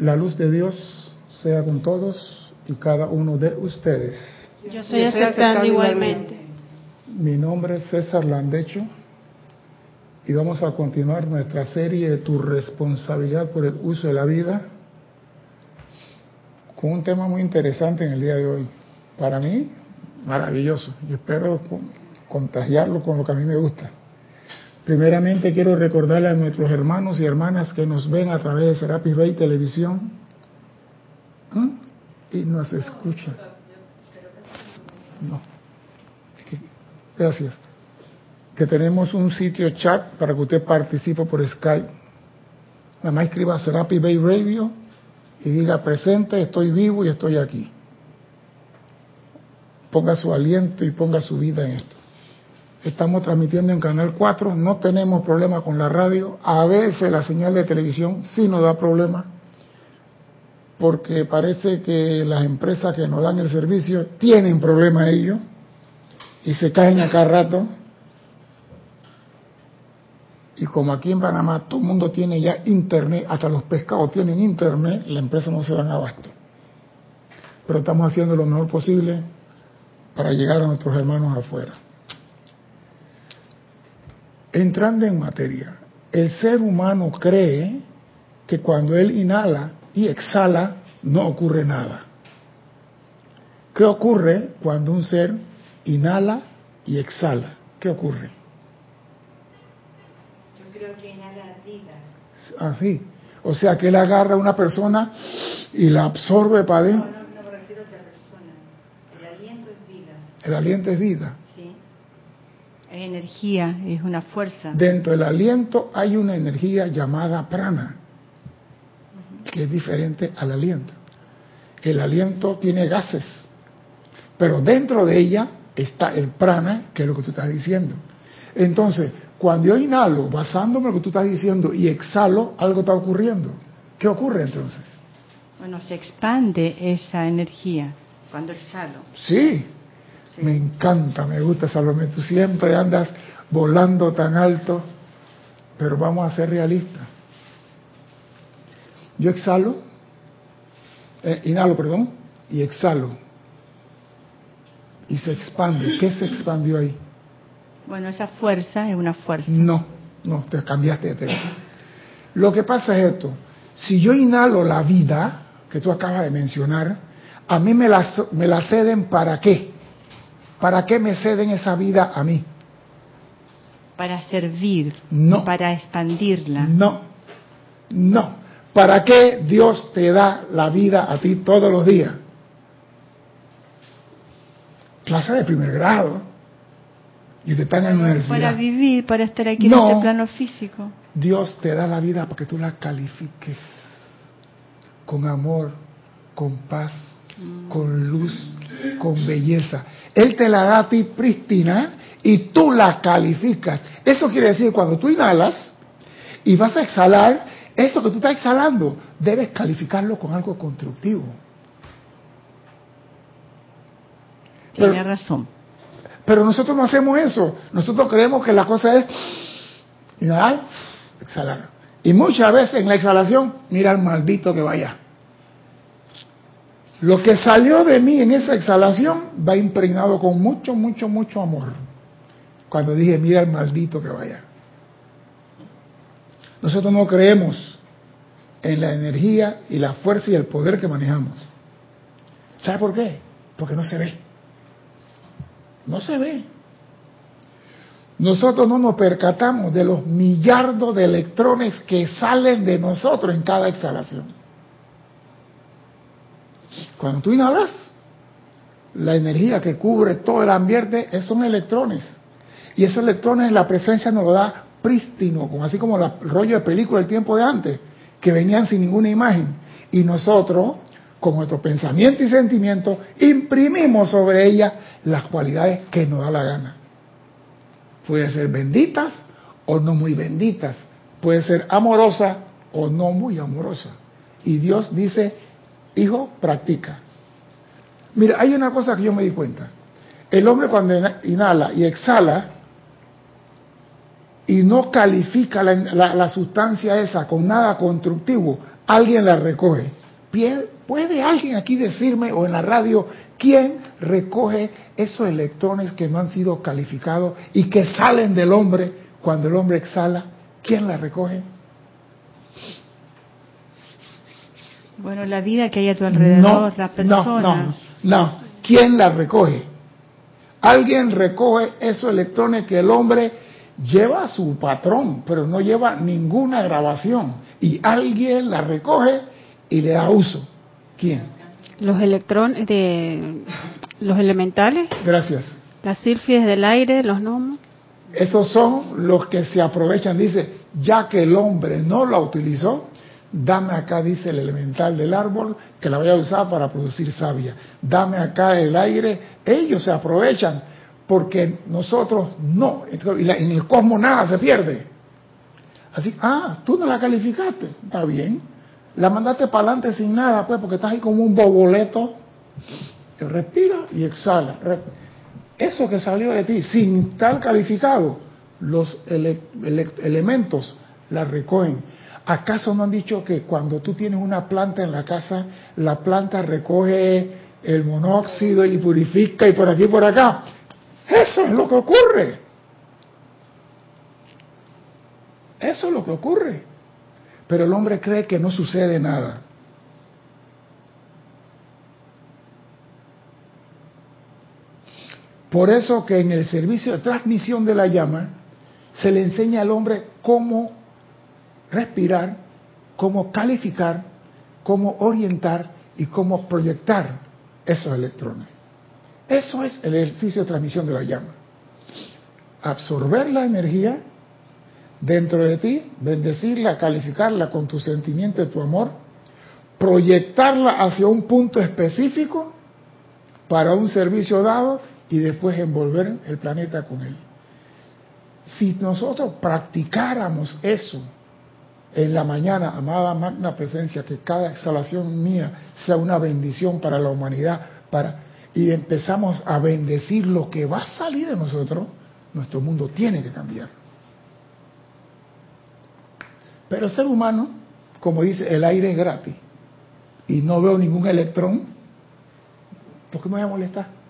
La luz de Dios sea con todos y cada uno de ustedes. Yo estoy aceptando igualmente. Mi nombre es César Landecho y vamos a continuar nuestra serie de tu responsabilidad por el uso de la vida con un tema muy interesante en el día de hoy. Para mí, maravilloso. y espero contagiarlo con lo que a mí me gusta. Primeramente quiero recordarle a nuestros hermanos y hermanas que nos ven a través de Serapis Bay Televisión y nos escuchan. No. Gracias. Que tenemos un sitio chat para que usted participe por Skype. Nada más escriba Serapis Bay Radio y diga presente, estoy vivo y estoy aquí. Ponga su aliento y ponga su vida en esto. Estamos transmitiendo en Canal 4, no tenemos problema con la radio. A veces la señal de televisión sí nos da problema, porque parece que las empresas que nos dan el servicio tienen problema ellos y se caen a cada rato. Y como aquí en Panamá todo el mundo tiene ya internet, hasta los pescados tienen internet, la empresa no se dan abasto. Pero estamos haciendo lo mejor posible para llegar a nuestros hermanos afuera. Entrando en materia, el ser humano cree que cuando él inhala y exhala no ocurre nada. ¿Qué ocurre cuando un ser inhala y exhala? ¿Qué ocurre? Yo creo que inhala vida. Así. O sea que él agarra a una persona y la absorbe para adentro. No, no, no me refiero a otra persona. El aliento es vida. El aliento es vida. Es energía, es una fuerza. Dentro del aliento hay una energía llamada prana, que es diferente al aliento. El aliento tiene gases, pero dentro de ella está el prana, que es lo que tú estás diciendo. Entonces, cuando yo inhalo, basándome en lo que tú estás diciendo, y exhalo, algo está ocurriendo. ¿Qué ocurre entonces? Bueno, se expande esa energía cuando exhalo. Sí, me encanta, me gusta Salomé. Tú siempre andas volando tan alto, pero vamos a ser realistas. Yo exhalo, eh, inhalo, perdón, y exhalo. Y se expande. ¿Qué se expandió ahí? Bueno, esa fuerza es una fuerza. No, no, te cambiaste de tema. Lo que pasa es esto. Si yo inhalo la vida, que tú acabas de mencionar, a mí me la, me la ceden para qué? ¿Para qué me ceden esa vida a mí? Para servir, no, para expandirla. No, no. ¿Para qué Dios te da la vida a ti todos los días? Clase de primer grado. Y te están en la universidad. Para vivir, para estar aquí no, en este plano físico. Dios te da la vida para que tú la califiques con amor, con paz, con luz, con belleza. Él te la da a ti prístina y tú la calificas. Eso quiere decir, cuando tú inhalas y vas a exhalar, eso que tú estás exhalando, debes calificarlo con algo constructivo. Tiene pero, razón. Pero nosotros no hacemos eso. Nosotros creemos que la cosa es inhalar, exhalar. Y muchas veces en la exhalación, mira al maldito que vaya. Lo que salió de mí en esa exhalación va impregnado con mucho, mucho, mucho amor. Cuando dije, mira al maldito que vaya. Nosotros no creemos en la energía y la fuerza y el poder que manejamos. ¿Sabe por qué? Porque no se ve. No se ve. Nosotros no nos percatamos de los millardos de electrones que salen de nosotros en cada exhalación. Cuando tú inhalas, la energía que cubre todo el ambiente son electrones. Y esos electrones la presencia nos lo da prístino, como así como el rollo de película del tiempo de antes, que venían sin ninguna imagen. Y nosotros, con nuestro pensamiento y sentimiento, imprimimos sobre ella las cualidades que nos da la gana. Puede ser benditas o no muy benditas. Puede ser amorosa o no muy amorosa. Y Dios dice, hijo, practica. Mira, hay una cosa que yo me di cuenta. El hombre cuando inhala y exhala y no califica la, la, sustancia esa con nada constructivo, alguien la recoge. ¿Puede alguien aquí decirme o en la radio quién recoge esos electrones que no han sido calificados y que salen del hombre cuando el hombre exhala? ¿Quién la recoge? Bueno, la vida que hay a tu alrededor, la persona. No, no, no. ¿Quién la recoge? Alguien recoge esos electrones que el hombre lleva a su patrón, pero no lleva ninguna grabación. Y alguien la recoge y le da uso. ¿Quién? Los electrones de los elementales. Gracias. Las sírfides del aire, los gnomos. Esos son los que se aprovechan, dice, ya que el hombre no la utilizó, dame acá, dice el elemental del árbol, que la voy a usar para producir savia. Dame acá el aire, ellos se aprovechan, porque nosotros no, en el cosmos nada se pierde. Así, ah, tú no la calificaste, está bien. La mandaste para adelante sin nada, pues, porque estás ahí como un boboleto. Respira y exhala. Eso que salió de ti, sin estar calificado, los elementos la recogen. ¿Acaso no han dicho que cuando tú tienes una planta en la casa, la planta recoge el monóxido y purifica y por aquí y por acá? Eso es lo que ocurre. Eso es lo que ocurre. Pero el hombre cree que no sucede nada. Por eso que en el servicio de transmisión de la llama se le enseña al hombre cómo respirar, cómo calificar, cómo orientar y cómo proyectar esos electrones. Eso es el ejercicio de transmisión de la llama. Absorber la energía dentro de ti, bendecirla, calificarla con tu sentimiento de tu amor, proyectarla hacia un punto específico para un servicio dado y después envolver el planeta con él. Si nosotros practicáramos eso en la mañana, amada magna presencia, que cada exhalación mía sea una bendición para la humanidad, para y empezamos a bendecir lo que va a salir de nosotros, nuestro mundo tiene que cambiar. Pero el ser humano, como dice, el aire es gratis y no veo ningún electrón, ¿por qué me voy a molestar?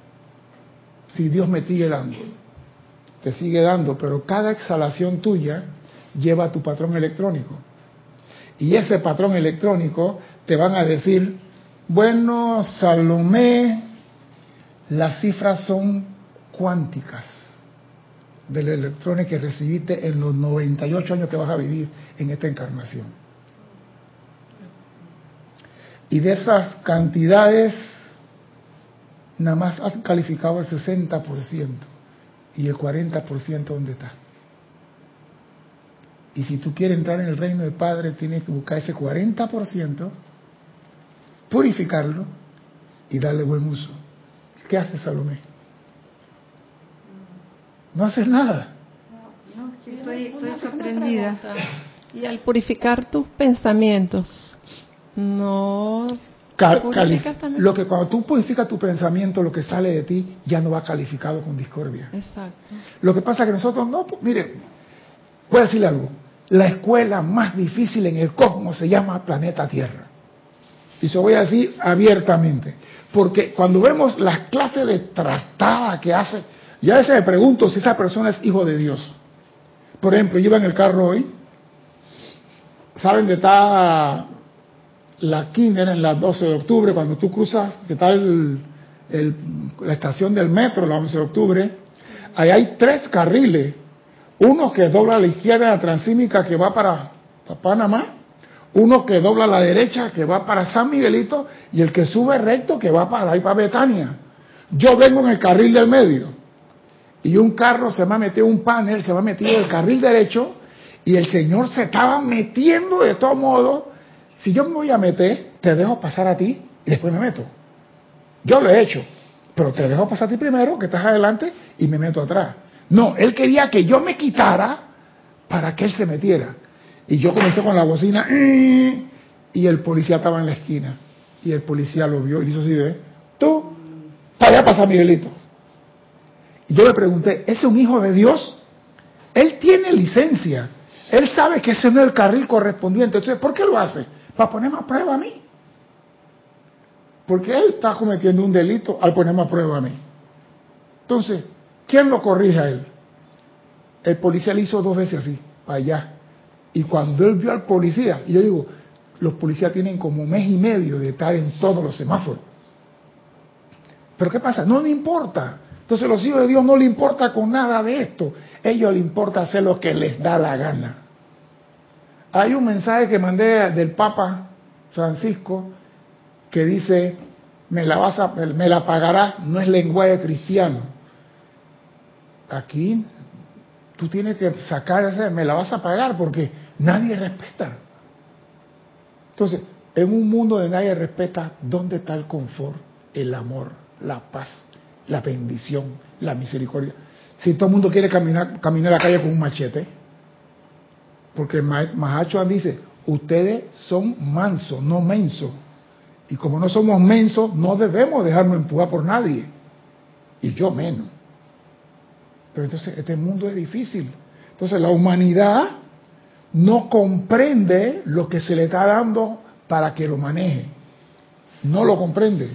si Dios me sigue dando. Te sigue dando, pero cada exhalación tuya lleva a tu patrón electrónico. Y ese patrón electrónico te van a decir, bueno, Salomé, las cifras son cuánticas del electrones que recibiste en los 98 años que vas a vivir en esta encarnación. Y de esas cantidades nada más has calificado el 60% y el 40% ¿dónde está? Y si tú quieres entrar en el reino del Padre, tienes que buscar ese 40%, purificarlo y darle buen uso. ¿Qué hace Salomé? No haces nada. No, estoy, estoy sorprendida. Y al purificar tus pensamientos, no lo que cuando tú purificas tu pensamiento, lo que sale de ti ya no va calificado con discordia. Exacto. Lo que pasa es que nosotros no, pues, mire, voy a decirle algo. La escuela más difícil en el cosmos se llama planeta Tierra. Y se voy a decir abiertamente. Porque cuando vemos las clases de trastada que hace, ya a veces me pregunto si esa persona es hijo de Dios. Por ejemplo, yo iba en el carro hoy, ¿saben de está la kinder en la 12 de octubre, cuando tú cruzas, que está la estación del metro, la 11 de octubre, ahí hay tres carriles. Uno que dobla a la izquierda la transímica que va para, Panamá, uno que dobla a la derecha que va para San Miguelito y el que sube recto que va para ahí para Betania. Yo vengo en el carril del medio y un carro se me ha metido un panel, se me ha metido en el carril derecho y el señor se estaba metiendo de todo modo si yo me voy a meter, te dejo pasar a ti y después me meto. Yo lo he hecho, pero te dejo pasar a ti primero, que estás adelante, y me meto atrás. No, él quería que yo me quitara para que él se metiera. Y yo comencé con la bocina, eh", y el policía estaba en la esquina. Y el policía lo vio y le hizo así de, tú, para allá pasa Miguelito. Y yo le pregunté, ¿es un hijo de Dios? Él tiene licencia. Él sabe que ese no es el carril correspondiente. Entonces, ¿por qué lo hace? para ponerme a prueba a mí. Porque él está cometiendo un delito al ponerme a prueba a mí. Entonces, ¿quién lo corrige a él? El policía le hizo dos veces así, para allá. Y cuando él vio al policía, y yo digo, los policías tienen como mes y medio de estar en todos los semáforos. Pero ¿qué pasa? No le importa. Entonces los hijos de Dios no le importa con nada de esto. Ellos les importa hacer lo que les da la gana. Hay un mensaje que mandé del Papa Francisco que dice, me la, vas a, me la pagarás, no es lenguaje cristiano. Aquí tú tienes que sacar ese, me la vas a pagar porque nadie respeta. Entonces, en un mundo donde nadie respeta, ¿dónde está el confort, el amor, la paz, la bendición, la misericordia? Si todo el mundo quiere caminar, caminar la calle con un machete, porque Mahacho dice, ustedes son mansos, no mensos. Y como no somos mensos, no debemos dejarnos empujar por nadie. Y yo menos. Pero entonces este mundo es difícil. Entonces la humanidad no comprende lo que se le está dando para que lo maneje. No lo comprende.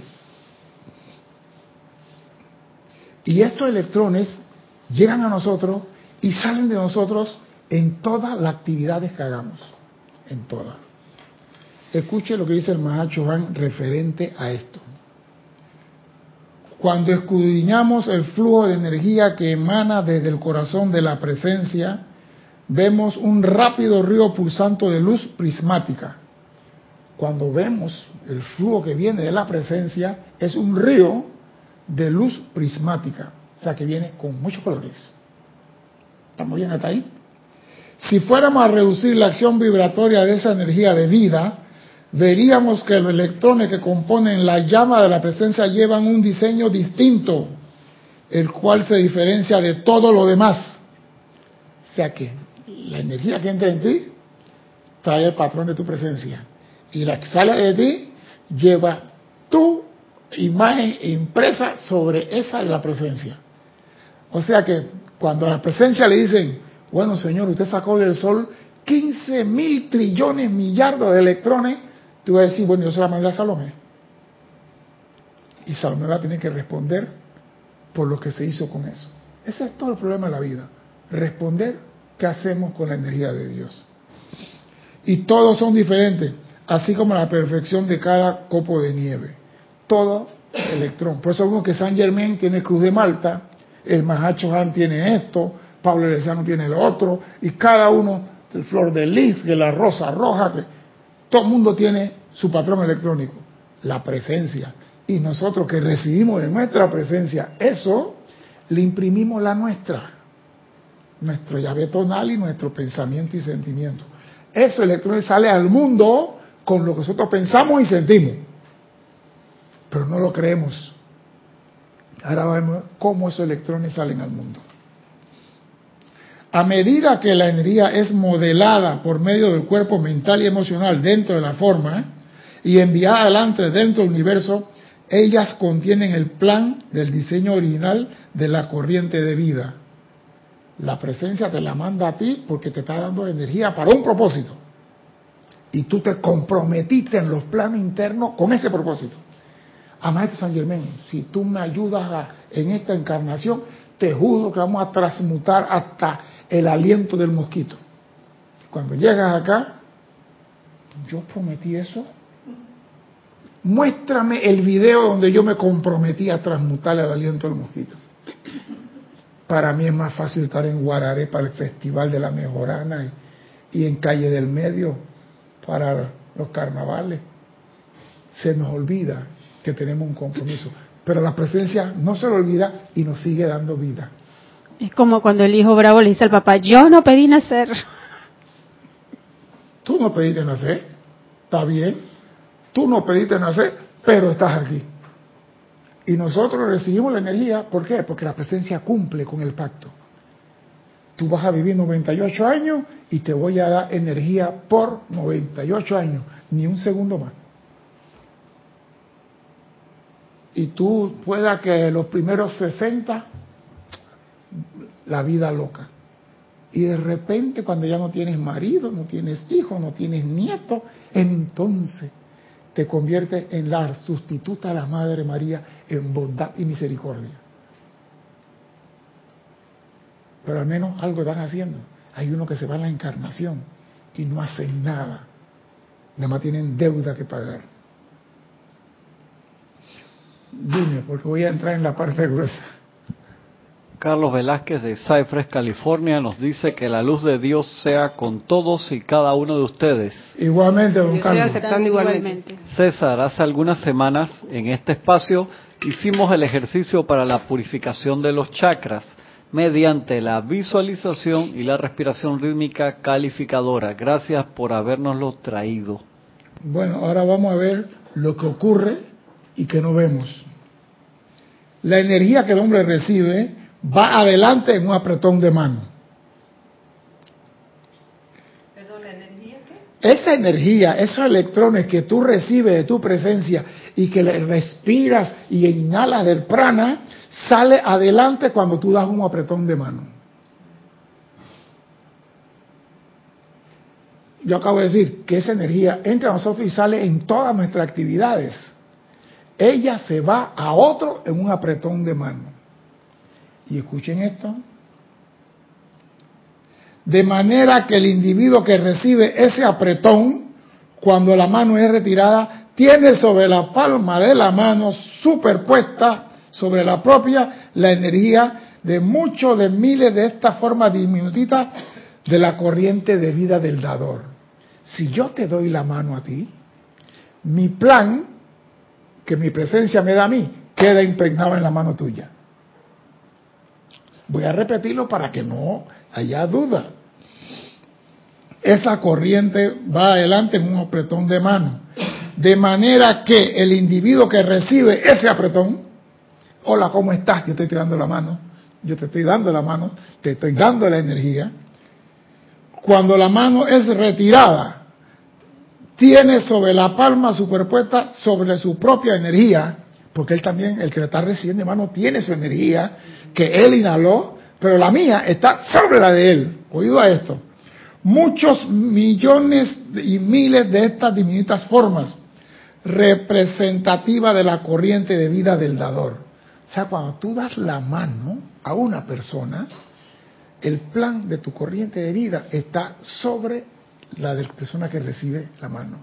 Y estos electrones llegan a nosotros y salen de nosotros en todas las actividades que hagamos. En todas. Escuche lo que dice el Mahacho referente a esto. Cuando escudriñamos el flujo de energía que emana desde el corazón de la presencia, vemos un rápido río pulsante de luz prismática. Cuando vemos el flujo que viene de la presencia, es un río de luz prismática, o sea que viene con muchos colores. ¿Estamos bien hasta ahí? Si fuéramos a reducir la acción vibratoria de esa energía de vida, veríamos que los electrones que componen la llama de la presencia llevan un diseño distinto, el cual se diferencia de todo lo demás. O sea que la energía que entra en ti trae el patrón de tu presencia. Y la que sale de ti lleva tu imagen impresa sobre esa de la presencia. O sea que cuando a la presencia le dicen, bueno señor, usted sacó del sol 15 mil trillones millardos de electrones, tú vas a decir, bueno, yo se la mandé a Salomé. Y Salomé va a tener que responder por lo que se hizo con eso. Ese es todo el problema de la vida. Responder qué hacemos con la energía de Dios. Y todos son diferentes, así como la perfección de cada copo de nieve. Todo electrón. Por eso uno que San Germain tiene Cruz de Malta, el Mahacho Han tiene esto, Pablo Elesiano tiene lo otro, y cada uno, el flor de lis, que la rosa roja, que todo el mundo tiene su patrón electrónico, la presencia. Y nosotros que recibimos de nuestra presencia eso, le imprimimos la nuestra, nuestro llave tonal y nuestro pensamiento y sentimiento. Eso electrón sale al mundo con lo que nosotros pensamos y sentimos, pero no lo creemos. Ahora vemos cómo esos electrones salen al mundo. A medida que la energía es modelada por medio del cuerpo mental y emocional dentro de la forma y enviada adelante dentro del universo, ellas contienen el plan del diseño original de la corriente de vida. La presencia te la manda a ti porque te está dando energía para un propósito. Y tú te comprometiste en los planos internos con ese propósito. A Maestro San Germán, si tú me ayudas en esta encarnación, juro que vamos a transmutar hasta el aliento del mosquito. Cuando llegas acá, yo prometí eso. Muéstrame el video donde yo me comprometí a transmutar el aliento del mosquito. Para mí es más fácil estar en Guararé para el Festival de la Mejorana y, y en Calle del Medio para los carnavales. Se nos olvida que tenemos un compromiso, pero la presencia no se lo olvida y nos sigue dando vida. Es como cuando el hijo bravo le dice al papá, yo no pedí nacer. Tú no pediste nacer, está bien. Tú no pediste nacer, pero estás aquí. Y nosotros recibimos la energía, ¿por qué? Porque la presencia cumple con el pacto. Tú vas a vivir 98 años y te voy a dar energía por 98 años, ni un segundo más. Y tú pueda que los primeros 60 la vida loca. Y de repente cuando ya no tienes marido, no tienes hijo, no tienes nieto, entonces te conviertes en la sustituta de la Madre María en bondad y misericordia. Pero al menos algo están haciendo. Hay uno que se va a la encarnación y no hacen nada. Nada más tienen deuda que pagar. Dime, porque voy a entrar en la parte gruesa. Carlos Velázquez de Cypress, California, nos dice que la luz de Dios sea con todos y cada uno de ustedes. Igualmente, don Yo estoy aceptando igualmente. César, hace algunas semanas en este espacio hicimos el ejercicio para la purificación de los chakras mediante la visualización y la respiración rítmica calificadora. Gracias por habernoslo traído. Bueno, ahora vamos a ver lo que ocurre y que no vemos. La energía que el hombre recibe va adelante en un apretón de mano. Perdón, ¿la energía qué? Esa energía, esos electrones que tú recibes de tu presencia y que le respiras y inhalas del prana, sale adelante cuando tú das un apretón de mano. Yo acabo de decir que esa energía entra a nosotros y sale en todas nuestras actividades. Ella se va a otro en un apretón de mano. Y escuchen esto. De manera que el individuo que recibe ese apretón, cuando la mano es retirada, tiene sobre la palma de la mano superpuesta sobre la propia la energía de muchos de miles de estas formas diminutitas de la corriente de vida del dador. Si yo te doy la mano a ti, mi plan, que mi presencia me da a mí, queda impregnado en la mano tuya. Voy a repetirlo para que no haya duda. Esa corriente va adelante en un apretón de mano. De manera que el individuo que recibe ese apretón, hola, ¿cómo estás? Yo te estoy dando la mano, yo te estoy dando la mano, te estoy dando la energía. Cuando la mano es retirada, tiene sobre la palma superpuesta sobre su propia energía, porque él también, el que le está recibiendo mano, tiene su energía que él inhaló, pero la mía está sobre la de él. Oído a esto. Muchos millones y miles de estas diminutas formas representativas de la corriente de vida del dador. O sea, cuando tú das la mano a una persona, el plan de tu corriente de vida está sobre la de la persona que recibe la mano.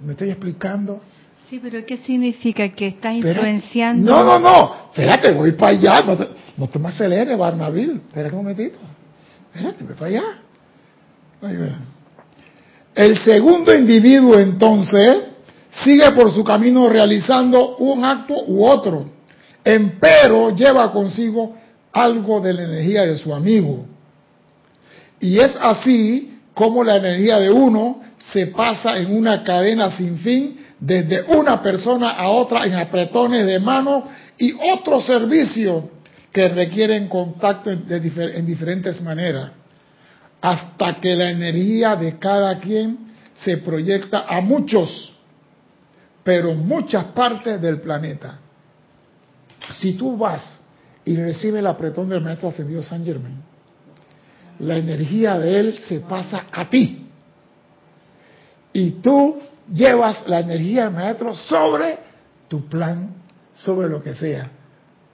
¿Me estoy explicando? Sí, pero ¿qué significa? ¿Que estás influenciando? No, no, no. Espérate, voy para allá. No te, no te me aceleres, Barnabil. Espérate un momentito. Espérate, voy para allá. Ahí. El segundo individuo, entonces, sigue por su camino realizando un acto u otro. Empero lleva consigo algo de la energía de su amigo. Y es así como la energía de uno se pasa en una cadena sin fin desde una persona a otra en apretones de mano y otros servicios que requieren contacto en, diferentes maneras, hasta que la energía de cada quien se proyecta a muchos, pero muchas partes del planeta. Si tú vas y recibes el apretón del maestro ascendido San Germain, la energía de él se pasa a ti. Y tú llevas la energía del maestro sobre tu plan, sobre lo que sea,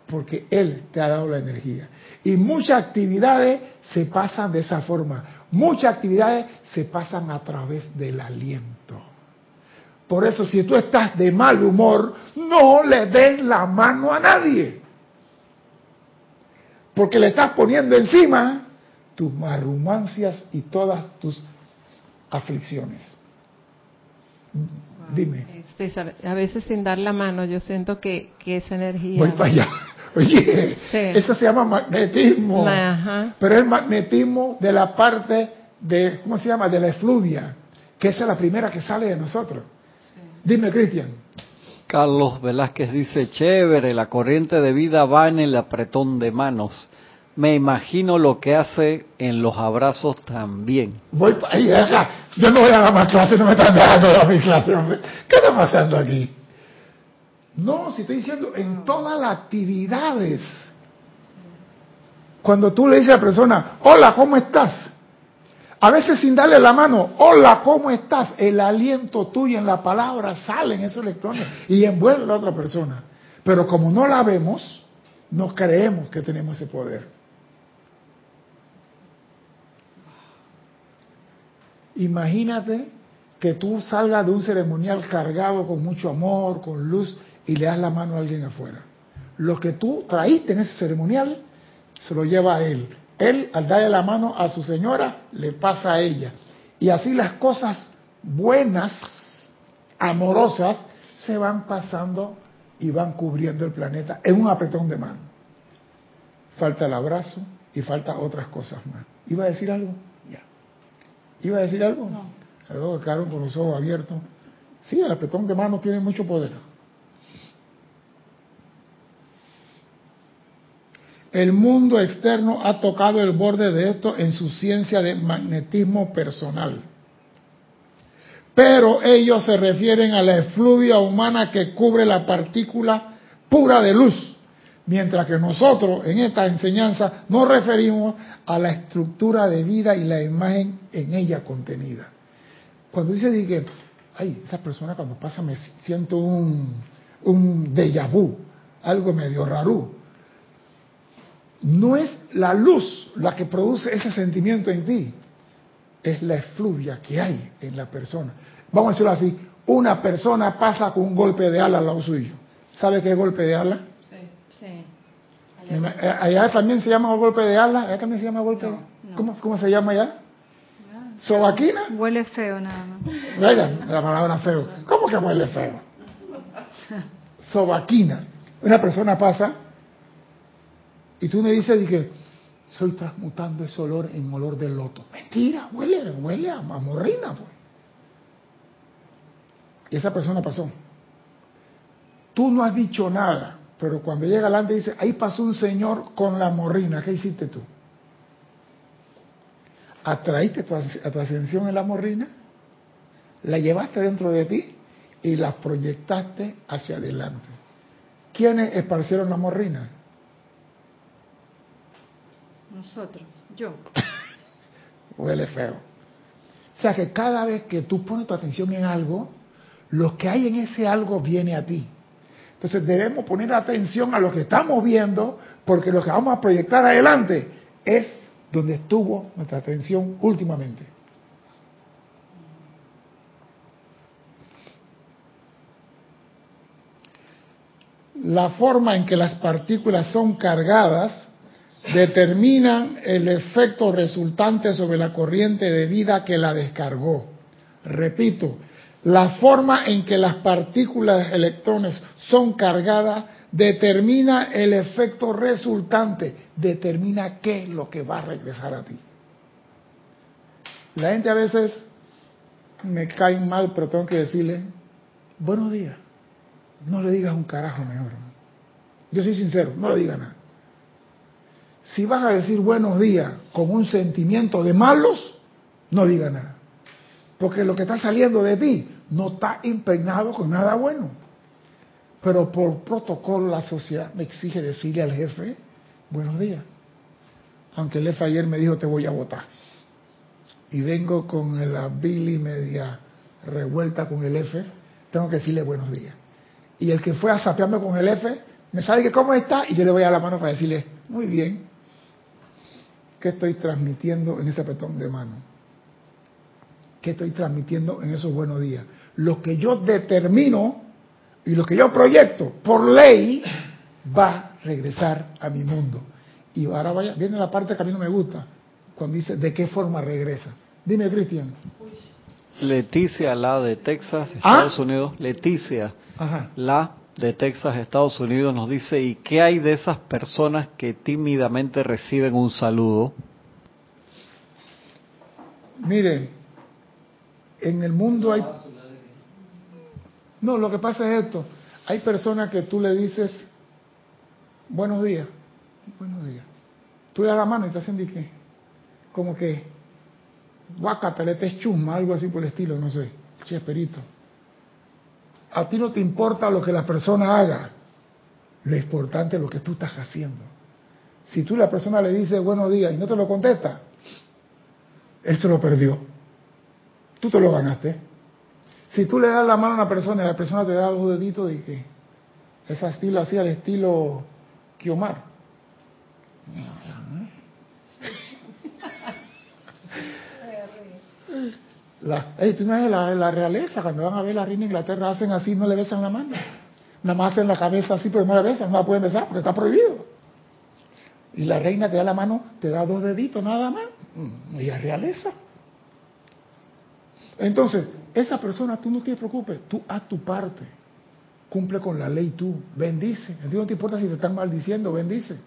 porque él te ha dado la energía. Y muchas actividades se pasan de esa forma. Muchas actividades se pasan a través del aliento. Por eso, si tú estás de mal humor, no le des la mano a nadie. Porque le estás poniendo encima tus marrumancias y todas tus aflicciones. Dime, César, a veces sin dar la mano yo siento que, que esa energía... voy para allá. Oye, Sí. eso se llama magnetismo. Ajá. Pero es magnetismo de la parte de, ¿cómo se llama? De la efluvia, que esa es la primera que sale de nosotros. Dime, Cristian. Carlos Velázquez dice, chévere, la corriente de vida va en el apretón de manos. Me imagino lo que hace en los abrazos también. Voy para allá. Yo no voy a dar más clases, no me están dejando dar mi clase, hombre. ¿Qué está pasando aquí? No, si estoy diciendo en todas las actividades. Cuando tú le dices a la persona, hola, ¿cómo estás? A veces sin darle la mano, hola, ¿cómo estás? El aliento tuyo en la palabra sale en esos electrones y envuelve a la otra persona. Pero como no la vemos, no creemos que tenemos ese poder. Imagínate que tú salgas de un ceremonial cargado con mucho amor, con luz, y le das la mano a alguien afuera. Lo que tú traíste en ese ceremonial se lo lleva a él. Él, al darle la mano a su señora, le pasa a ella. Y así las cosas buenas, amorosas, se van pasando y van cubriendo el planeta en un apretón de mano. Falta el abrazo y falta otras cosas más. ¿Iba a decir algo? ¿Iba a decir algo? No. Luego quedaron con los ojos abiertos. Sí, el apretón de mano tiene mucho poder. El mundo externo ha tocado el borde de esto en su ciencia de magnetismo personal. Pero ellos se refieren a la efluvia humana que cubre la partícula pura de luz, mientras que nosotros en esta enseñanza nos referimos a la estructura de vida y la imagen en ella contenida. Cuando dice que, ay, esa persona cuando pasa me siento un, un déjà vu, algo medio raro no es la luz la que produce ese sentimiento en ti, es la efluvia que hay en la persona. Vamos a decirlo así, una persona pasa con un golpe de ala al lado suyo. ¿Sabe qué es golpe de ala? Sí. Allá, también se llama golpe de ala, allá también se llama golpe de... ¿Cómo, ¿Cómo, se llama allá? ¿Sobaquina? Huele feo nada más. Vaya, la palabra feo. ¿Cómo que huele feo? Sobaquina. Una persona pasa y tú me dices que soy transmutando ese olor en olor de loto. Mentira, huele, huele a, morrina. Pues. Y esa persona pasó. Tú no has dicho nada, pero cuando llega adelante dice, ahí pasó un señor con la morrina. ¿Qué hiciste tú? Atraíste tu, a tu ascensión en la morrina, la llevaste dentro de ti y la proyectaste hacia adelante. ¿Quiénes esparcieron la morrina? Nosotros, yo. Huele feo. O sea que cada vez que tú pones tu atención en algo, lo que hay en ese algo viene a ti. Entonces debemos poner atención a lo que estamos viendo, porque lo que vamos a proyectar adelante es donde estuvo nuestra atención últimamente. La forma en que las partículas son cargadas determinan el efecto resultante sobre la corriente de vida que la descargó. Repito, la forma en que las partículas electrones son cargadas determina el efecto resultante, determina qué es lo que va a regresar a ti. La gente a veces me cae mal, pero tengo que decirle, buenos días. No le digas un carajo mejor. Yo soy sincero, no le diga nada. Si vas a decir buenos días con un sentimiento de malos, no diga nada. Porque lo que está saliendo de ti no está impregnado con nada bueno. Pero por protocolo la sociedad me exige decirle al jefe, buenos días. Aunque el jefe ayer me dijo te voy a votar. Y vengo con la Billy media revuelta con el jefe, tengo que decirle buenos días. Y el que fue a sapearme con el jefe, me sabe que cómo está y yo le voy a la mano para decirle, muy bien, ¿Qué estoy transmitiendo en ese apretón de mano? ¿Qué estoy transmitiendo en esos buenos días? Lo que yo determino y lo que yo proyecto por ley va a regresar a mi mundo. Y ahora vaya, viene la parte que a mí no me gusta, cuando dice de qué forma regresa. Dime, Cristian. Leticia, la de Texas, ¿Ah? Estados Unidos. Leticia, la de Texas, Estados Unidos, nos dice, ¿y qué hay de esas personas que tímidamente reciben un saludo? Mire, en el mundo hay... No, lo que pasa es esto. Hay personas que tú le dices, buenos días, buenos días. Tú le das la mano y te hacen de qué? Como que, te chusma, algo así por el estilo, no sé, esperito a ti no te importa lo que la persona haga, lo importante es lo que tú estás haciendo. Si tú la persona le dices buenos días y no te lo contesta, él se lo perdió. Tú te lo ganaste. Si tú le das la mano a una persona y la persona te da dos deditos, dije, ese estilo así al estilo Kiomar. La, tú no ves la, la, realeza, cuando van a ver la reina de Inglaterra, hacen así, no le besan la mano. Nada más hacen la cabeza así, pero no la besan, no la pueden besar porque está prohibido. Y la reina te da la mano, te da dos deditos nada más. Mm, y es realeza. Entonces, esa persona, tú no te preocupes, tú haz tu parte. Cumple con la ley tú, bendice. Entonces no te importa si te están maldiciendo, bendice.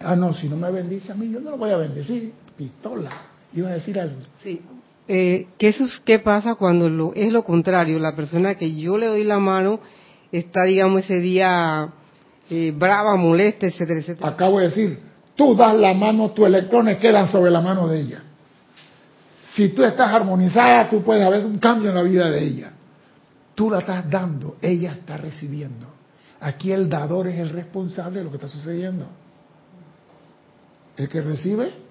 Ah, no, si no me bendice a mí, yo no lo voy a bendecir. Pistola. Iba a decir algo. Sí, eh, ¿qué, ¿qué pasa cuando lo, es lo contrario? La persona que yo le doy la mano está, digamos, ese día eh, brava, molesta, etcétera, etcétera. Acabo de decir, tú das la mano, tus electrones quedan sobre la mano de ella. Si tú estás armonizada, tú puedes haber un cambio en la vida de ella. Tú la estás dando, ella está recibiendo. Aquí el dador es el responsable de lo que está sucediendo. El que recibe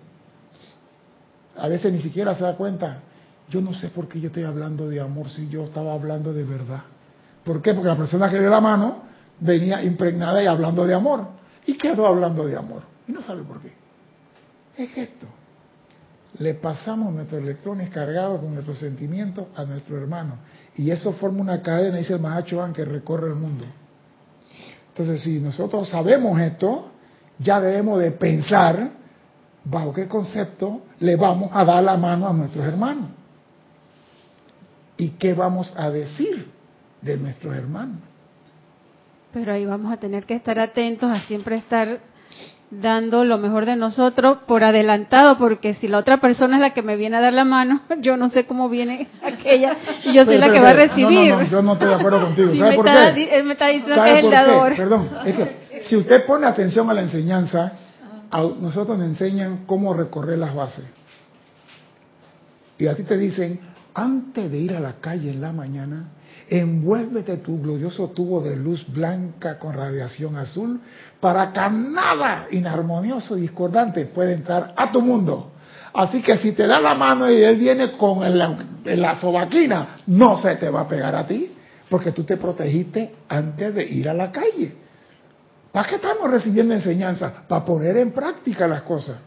a veces ni siquiera se da cuenta. Yo no sé por qué yo estoy hablando de amor si yo estaba hablando de verdad. ¿Por qué? Porque la persona que dio la mano venía impregnada y hablando de amor. Y quedó hablando de amor. Y no sabe por qué. Es esto. Le pasamos nuestros electrones cargados con nuestros sentimientos a nuestro hermano. Y eso forma una cadena, dice el Mahacho que recorre el mundo. Entonces, si nosotros sabemos esto, ya debemos de pensar bajo qué concepto le vamos a dar la mano a nuestros hermanos. ¿Y qué vamos a decir de nuestros hermanos? Pero ahí vamos a tener que estar atentos a siempre estar dando lo mejor de nosotros por adelantado, porque si la otra persona es la que me viene a dar la mano, yo no sé cómo viene aquella y yo soy la que va a recibir. No, no, yo no estoy de acuerdo contigo. ¿Sabe por qué? Él me está diciendo que es el dador. Perdón, es que si usted pone atención a la enseñanza, nosotros nos enseñan cómo recorrer las bases. Y a ti te dicen, antes de ir a la calle en la mañana, envuélvete tu glorioso tubo de luz blanca con radiación azul para que nada inarmonioso y discordante pueda entrar a tu mundo. Así que si te da la mano y él viene con la sobaquina, no se te va a pegar a ti, porque tú te protegiste antes de ir a la calle. ¿Para qué estamos recibiendo enseñanza? Para poner en práctica las cosas.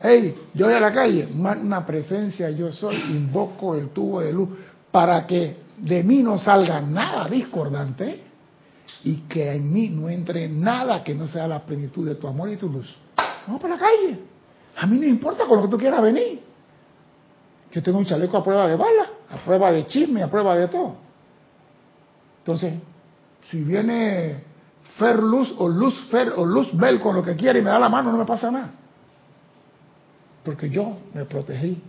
Hey, yo voy a la calle, una presencia, yo soy, invoco el tubo de luz para que de mí no salga nada discordante y que en mí no entre nada que no sea la plenitud de tu amor y tu luz. Vamos para la calle. A mí no importa con lo que tú quieras venir. Yo tengo un chaleco a prueba de bala, a prueba de chisme, a prueba de todo. Entonces, si viene Fer Luz o Luz Fer o Luz Bel con lo que quiere y me da la mano, no me pasa nada. Porque yo me protegí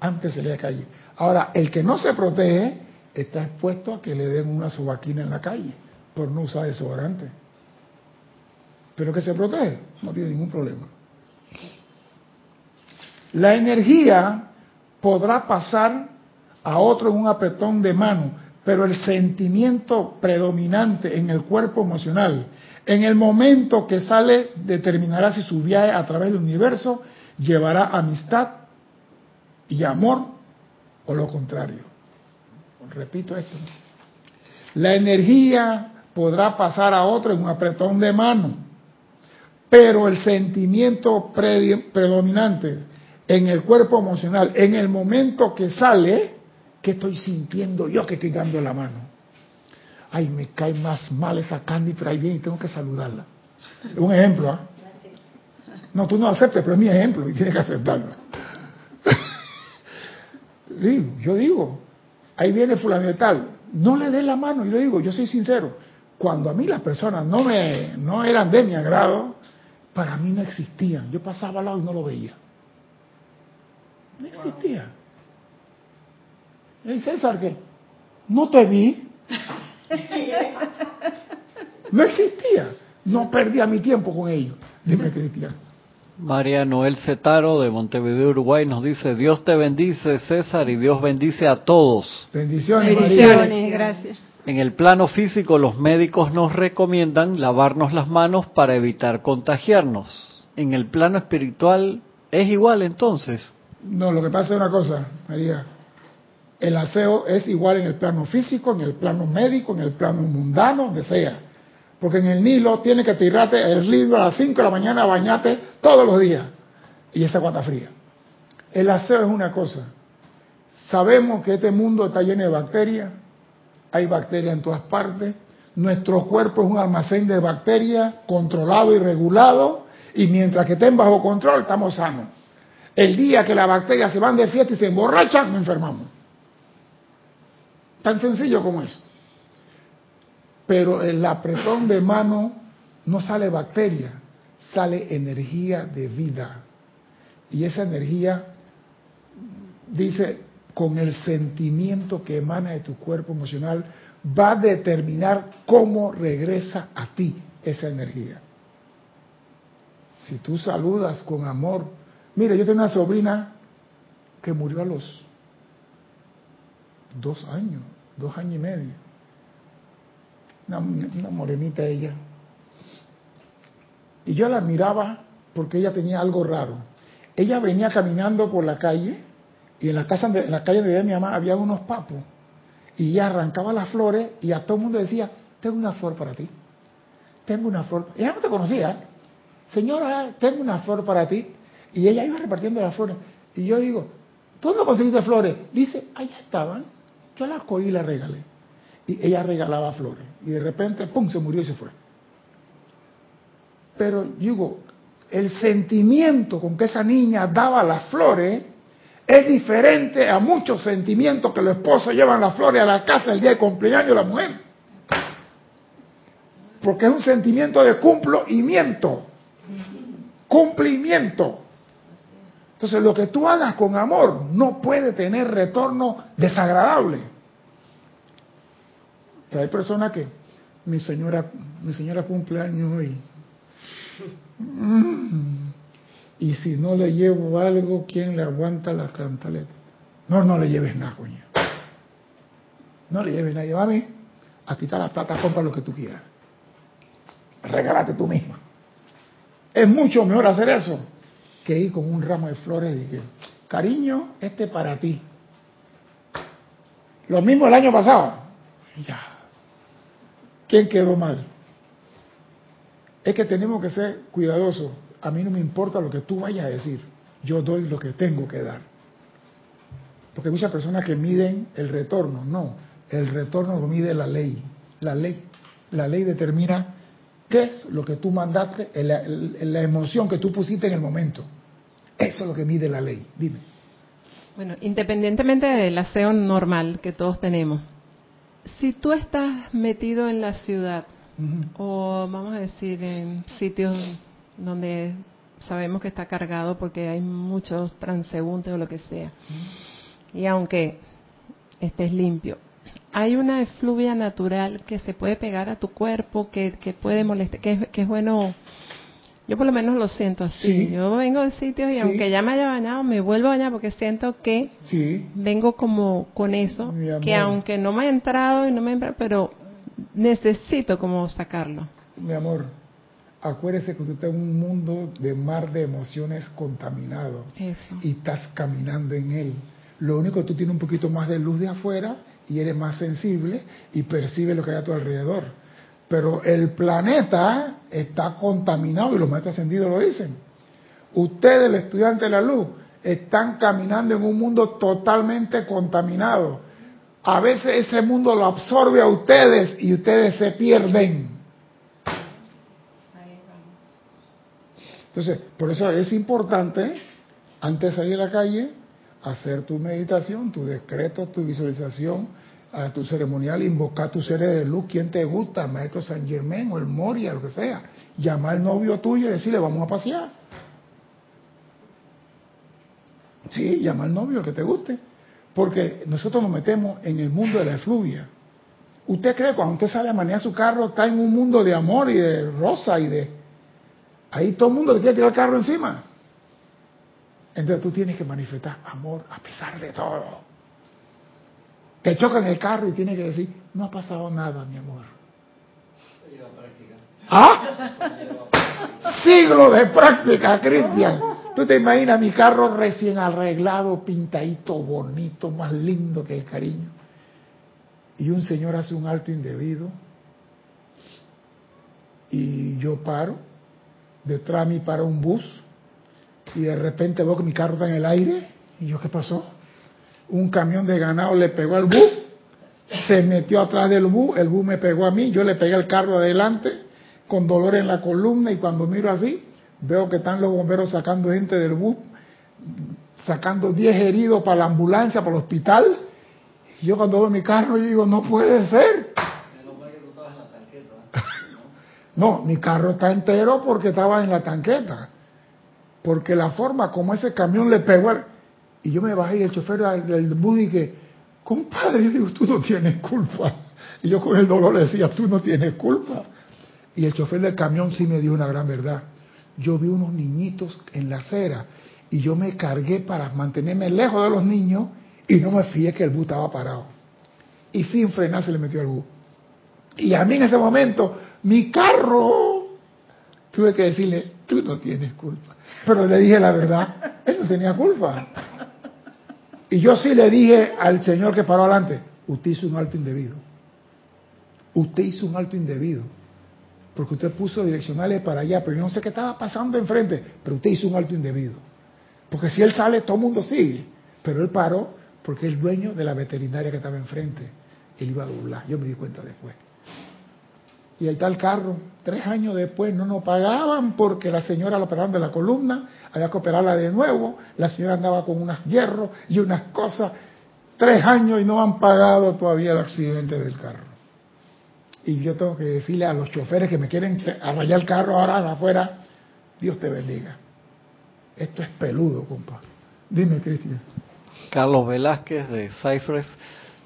antes de la calle. Ahora, el que no se protege está expuesto a que le den una sobaquina en la calle por no usar desodorante. Pero que se protege, no tiene ningún problema. La energía podrá pasar a otro en un apretón de mano, pero el sentimiento predominante en el cuerpo emocional, en el momento que sale, determinará si su viaje a través del universo llevará amistad y amor o lo contrario. Repito esto. La energía podrá pasar a otro en un apretón de mano, pero el sentimiento predominante en el cuerpo emocional, en el momento que sale, ¿Qué estoy sintiendo yo que estoy dando la mano? Ay, me cae más mal esa Candy, pero ahí viene y tengo que saludarla. Un ejemplo, ¿ah? No, tú no aceptes, pero es mi ejemplo y tienes que aceptarlo. sí, yo digo, ahí viene fulano tal, no le dé la mano, y lo digo, yo soy sincero, cuando a mí las personas no me no eran de mi agrado, para mí no existían. Yo pasaba al lado y no lo veía. No existía. ¿Y César qué? No te vi. No existía. No perdía mi tiempo con ellos. Dime, Cristian. María Noel Cetaro de Montevideo, Uruguay, nos dice, Dios te bendice, César, y Dios bendice a todos. Bendiciones, Bendiciones, gracias. En el plano físico los médicos nos recomiendan lavarnos las manos para evitar contagiarnos. En el plano espiritual es igual entonces. No, lo que pasa es una cosa, María. El aseo es igual en el plano físico, en el plano médico, en el plano mundano, donde sea. Porque en el Nilo tiene que tirarte el libro a las 5 de la mañana bañarte todos los días. Y esa guata fría. El aseo es una cosa. Sabemos que este mundo está lleno de bacterias. Hay bacterias en todas partes. Nuestro cuerpo es un almacén de bacterias controlado y regulado. Y mientras que estén bajo control, estamos sanos. El día que las bacterias se van de fiesta y se emborrachan, nos enfermamos. Tan sencillo como eso. Pero el apretón de mano no sale bacteria, sale energía de vida. Y esa energía, dice, con el sentimiento que emana de tu cuerpo emocional, va a determinar cómo regresa a ti esa energía. Si tú saludas con amor, mire, yo tengo una sobrina que murió a los dos años, dos años y medio. Una, morenita ella. Y yo la miraba porque ella tenía algo raro. Ella venía caminando por la calle y en la, casa en la calle de mi mamá había unos papos. Y ella arrancaba las flores y a todo el mundo decía, tengo una flor para ti. Tengo una flor. Ella no te conocía. Señora, tengo una flor para ti. Y ella iba repartiendo las flores. Y yo digo, ¿tú no conseguiste flores? Dice, allá estaban. Yo las cogí y las regalé. Y ella regalaba flores. Y de repente, ¡pum!, se murió y se fue. Pero digo, el sentimiento con que esa niña daba las flores es diferente a muchos sentimientos que los esposos llevan las flores a la casa el día de cumpleaños de la mujer. Porque es un sentimiento de cumplimiento. Cumplimiento. Entonces lo que tú hagas con amor no puede tener retorno desagradable. Pero hay personas que mi señora, mi señora cumpleaños hoy. Mm. Y si no le llevo algo, ¿quién le aguanta la cantaleta? No, no le lleves nada, coño. No le lleves nada. Llévame a quitar la plata, compra lo que tú quieras. Regálate tú misma. Es mucho mejor hacer eso que ir con un ramo de flores y que, cariño, este para ti. Lo mismo el año pasado. Ya. ¿Quién quedó mal? Es que tenemos que ser cuidadosos. A mí no me importa lo que tú vayas a decir. Yo doy lo que tengo que dar. Porque hay muchas personas que miden el retorno. No, el retorno lo mide la ley. La ley, la ley determina qué es lo que tú mandaste, la, la emoción que tú pusiste en el momento. Eso es lo que mide la ley. Dime. Bueno, independientemente del aseo normal que todos tenemos, si tú estás metido en la ciudad, uh -huh. o vamos a decir en sitios donde sabemos que está cargado porque hay muchos transeúntes o lo que sea, uh -huh. y aunque estés limpio, hay una efluvia natural que se puede pegar a tu cuerpo, que, que puede molestar, que que es bueno yo por lo menos lo siento así. Sí. Yo vengo de sitios y sí. aunque ya me haya bañado, me vuelvo a bañar porque siento que sí. vengo como con eso, que aunque no me ha entrado y no me ha entrado, pero necesito como sacarlo. Mi amor, acuérdese que usted está en un mundo de mar de emociones contaminado eso. y estás caminando en él. Lo único que tú tienes un poquito más de luz de afuera y eres más sensible y percibes lo que hay a tu alrededor pero el planeta está contaminado y los maestros ascendidos lo dicen. Ustedes, el estudiante de la luz, están caminando en un mundo totalmente contaminado. A veces ese mundo lo absorbe a ustedes y ustedes se pierden. Entonces, por eso es importante, antes de salir a la calle, hacer tu meditación, tu decreto, tu visualización, a tu ceremonial, invocar tu seres de luz, quien te gusta, maestro San Germán o el Moria, lo que sea. Llamar al novio tuyo y decirle, vamos a pasear. Sí, llama al novio que te guste. Porque nosotros nos metemos en el mundo de la efluvia. ¿Usted cree que cuando usted sale a manejar su carro está en un mundo de amor y de rosa y de... Ahí todo el mundo te quiere tirar el carro encima. Entonces tú tienes que manifestar amor a pesar de todo te chocan el carro y tienes que decir, no ha pasado nada, mi amor. ¿Ah? Siglo de práctica, Cristian. Tú te imaginas mi carro recién arreglado, pintadito, bonito, más lindo que el cariño. Y un señor hace un alto indebido. Y yo paro. Detrás de mí para un bus. Y de repente veo que mi carro está en el aire. Y yo, ¿qué pasó? Un camión de ganado le pegó al bus. Se metió atrás del bus. El bus me pegó a mí. Yo le pegué el carro adelante con dolor en la columna y cuando miro así, veo que están los bomberos sacando gente del bus, sacando 10 heridos para la ambulancia, para el hospital. Y yo cuando veo mi carro, yo digo, no puede ser. No, mi carro está entero porque estaba en la tanqueta. Porque la forma como ese camión le pegó. Y yo me bajé y el chofer del bus dije, compadre, digo, tú no tienes culpa. Y yo con el dolor le decía, tú no tienes culpa. Y el chofer del camión sí me dio una gran verdad. Yo vi unos niñitos en la acera y yo me cargué para mantenerme lejos de los niños y no me fijé que el bus estaba parado. Y sin frenar se le metió al bus. Y a mí en ese momento, mi carro, tuve que decirle, tú no tienes culpa. Pero le dije la verdad, él no tenía culpa. Y yo sí le dije al señor que paró adelante, usted hizo un alto indebido. Usted hizo un alto indebido porque usted puso direccionales para allá, pero yo no sé qué estaba pasando enfrente, pero usted hizo un alto indebido. Porque si él sale, todo el mundo sigue. Pero él paró porque el dueño de la veterinaria que estaba enfrente. Él iba a doblar, yo me di cuenta después. Y ahí está el carro. Tres años después no nos pagaban porque la señora la operaron de la columna, había que operarla de nuevo, la señora andaba con unos hierros y unas cosas. Tres años y no han pagado todavía el accidente del carro y yo tengo que decirle a los choferes que me quieren arrayar el carro ahora afuera, Dios te bendiga. Esto es peludo, compa. Dime, Cristian. Carlos Velázquez de Cypress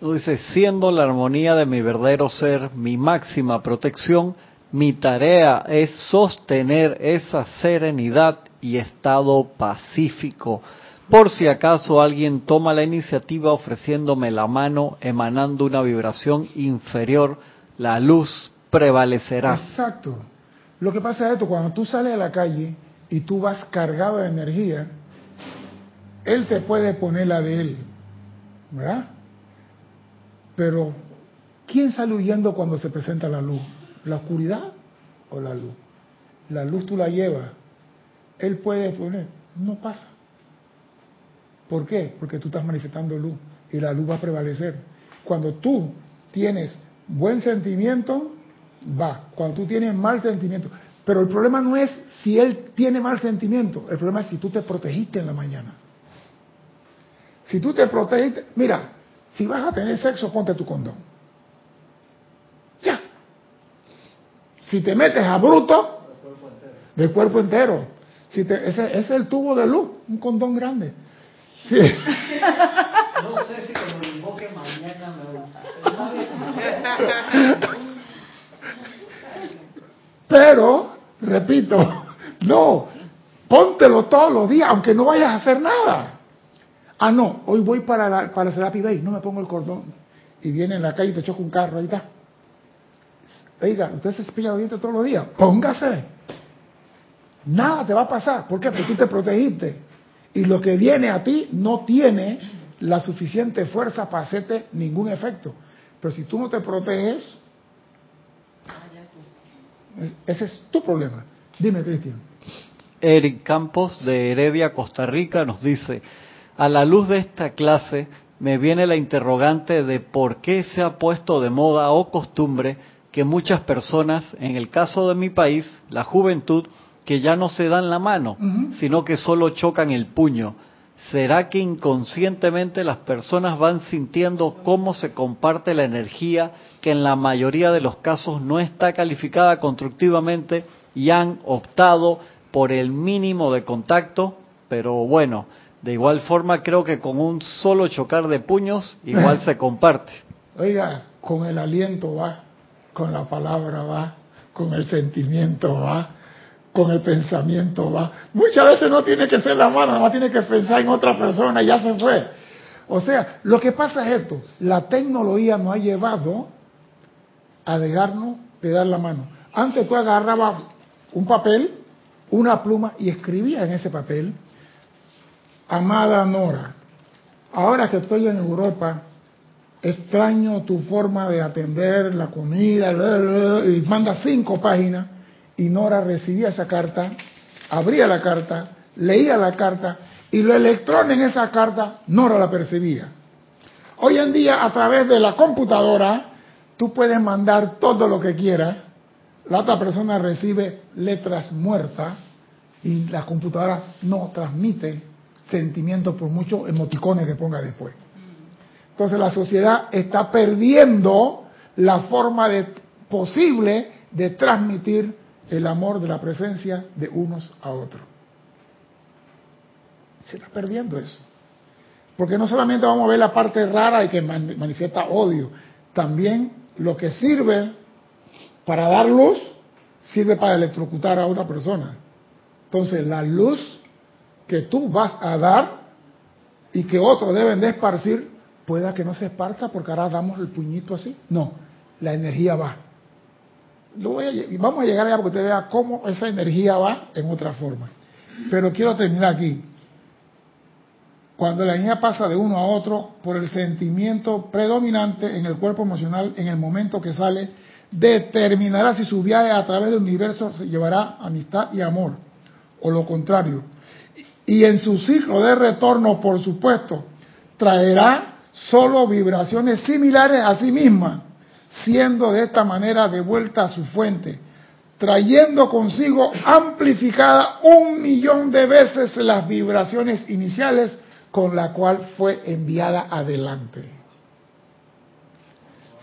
dice, siendo la armonía de mi verdadero ser mi máxima protección, mi tarea es sostener esa serenidad y estado pacífico. Por si acaso alguien toma la iniciativa ofreciéndome la mano, emanando una vibración inferior, la luz prevalecerá. Exacto. Lo que pasa es esto, cuando tú sales a la calle y tú vas cargado de energía, Él te puede poner la de Él, ¿verdad? Pero, ¿quién sale huyendo cuando se presenta la luz? ¿La oscuridad o la luz? La luz tú la llevas. Él puede poner, no pasa. ¿Por qué? Porque tú estás manifestando luz y la luz va a prevalecer. Cuando tú tienes buen sentimiento, va. Cuando tú tienes mal sentimiento. Pero el problema no es si él tiene mal sentimiento, el problema es si tú te protegiste en la mañana. Si tú te protegiste, mira, si vas a tener sexo, ponte tu condón. Ya. Si te metes a bruto, del cuerpo entero. Si te, ese, es el tubo de luz, un condón grande. Sí. No sé si como lo invoque mañana me Pero, repito, no, póntelo todos los días, aunque no vayas a hacer nada. Ah, no, hoy voy para, la, para Serapi Bay, no me pongo el cordón. Y viene en la calle y te choca un carro, ahí está. Oiga, usted se cepilla los dientes todos los días, póngase. Nada te va a pasar. ¿Por qué? Porque tú te protegiste. Y lo que viene a ti no tiene la suficiente fuerza para hacerte ningún efecto. Pero si tú no te proteges, ese es tu problema. Dime, Cristian. Eric Campos de Heredia, Costa Rica, nos dice, a la luz de esta clase me viene la interrogante de por qué se ha puesto de moda o costumbre que muchas personas, en el caso de mi país, la juventud, que ya no se dan la mano, sino que solo chocan el puño. ¿Será que inconscientemente las personas van sintiendo cómo se comparte la energía que en la mayoría de los casos no está calificada constructivamente y han optado por el mínimo de contacto? Pero bueno, de igual forma creo que con un solo chocar de puños igual se comparte. Oiga, con el aliento va, con la palabra va, con el sentimiento va con el pensamiento va. Muchas veces no tiene que ser la mano, nada más tiene que pensar en otra persona y ya se fue. O sea, lo que pasa es esto, la tecnología nos ha llevado a dejarnos de dar la mano. Antes tú agarrabas un papel, una pluma y escribías en ese papel, amada Nora, ahora que estoy en Europa, extraño tu forma de atender la comida, y manda cinco páginas, y Nora recibía esa carta, abría la carta, leía la carta, y los electrones en esa carta Nora la percibía. Hoy en día, a través de la computadora, tú puedes mandar todo lo que quieras, la otra persona recibe letras muertas y la computadora no transmite sentimientos por muchos emoticones que ponga después. Entonces la sociedad está perdiendo la forma de, posible de transmitir el amor de la presencia de unos a otros. Se está perdiendo eso. Porque no solamente vamos a ver la parte rara y que manifiesta odio, también lo que sirve para dar luz sirve para electrocutar a otra persona. Entonces la luz que tú vas a dar y que otros deben de esparcir, pueda que no se esparza porque ahora damos el puñito así. No, la energía va. vamos a llegar allá para que usted vea cómo esa energía va en otra forma. Pero quiero terminar aquí. Cuando la energía pasa de uno a otro por el sentimiento predominante en el cuerpo emocional en el momento que sale, determinará si su viaje a través del universo se llevará amistad y amor, o lo contrario. Y en su ciclo de retorno, por supuesto, traerá solo vibraciones similares a sí misma, siendo de esta manera de vuelta a su fuente, trayendo consigo amplificada un millón de veces las vibraciones iniciales con la cual fue enviada adelante.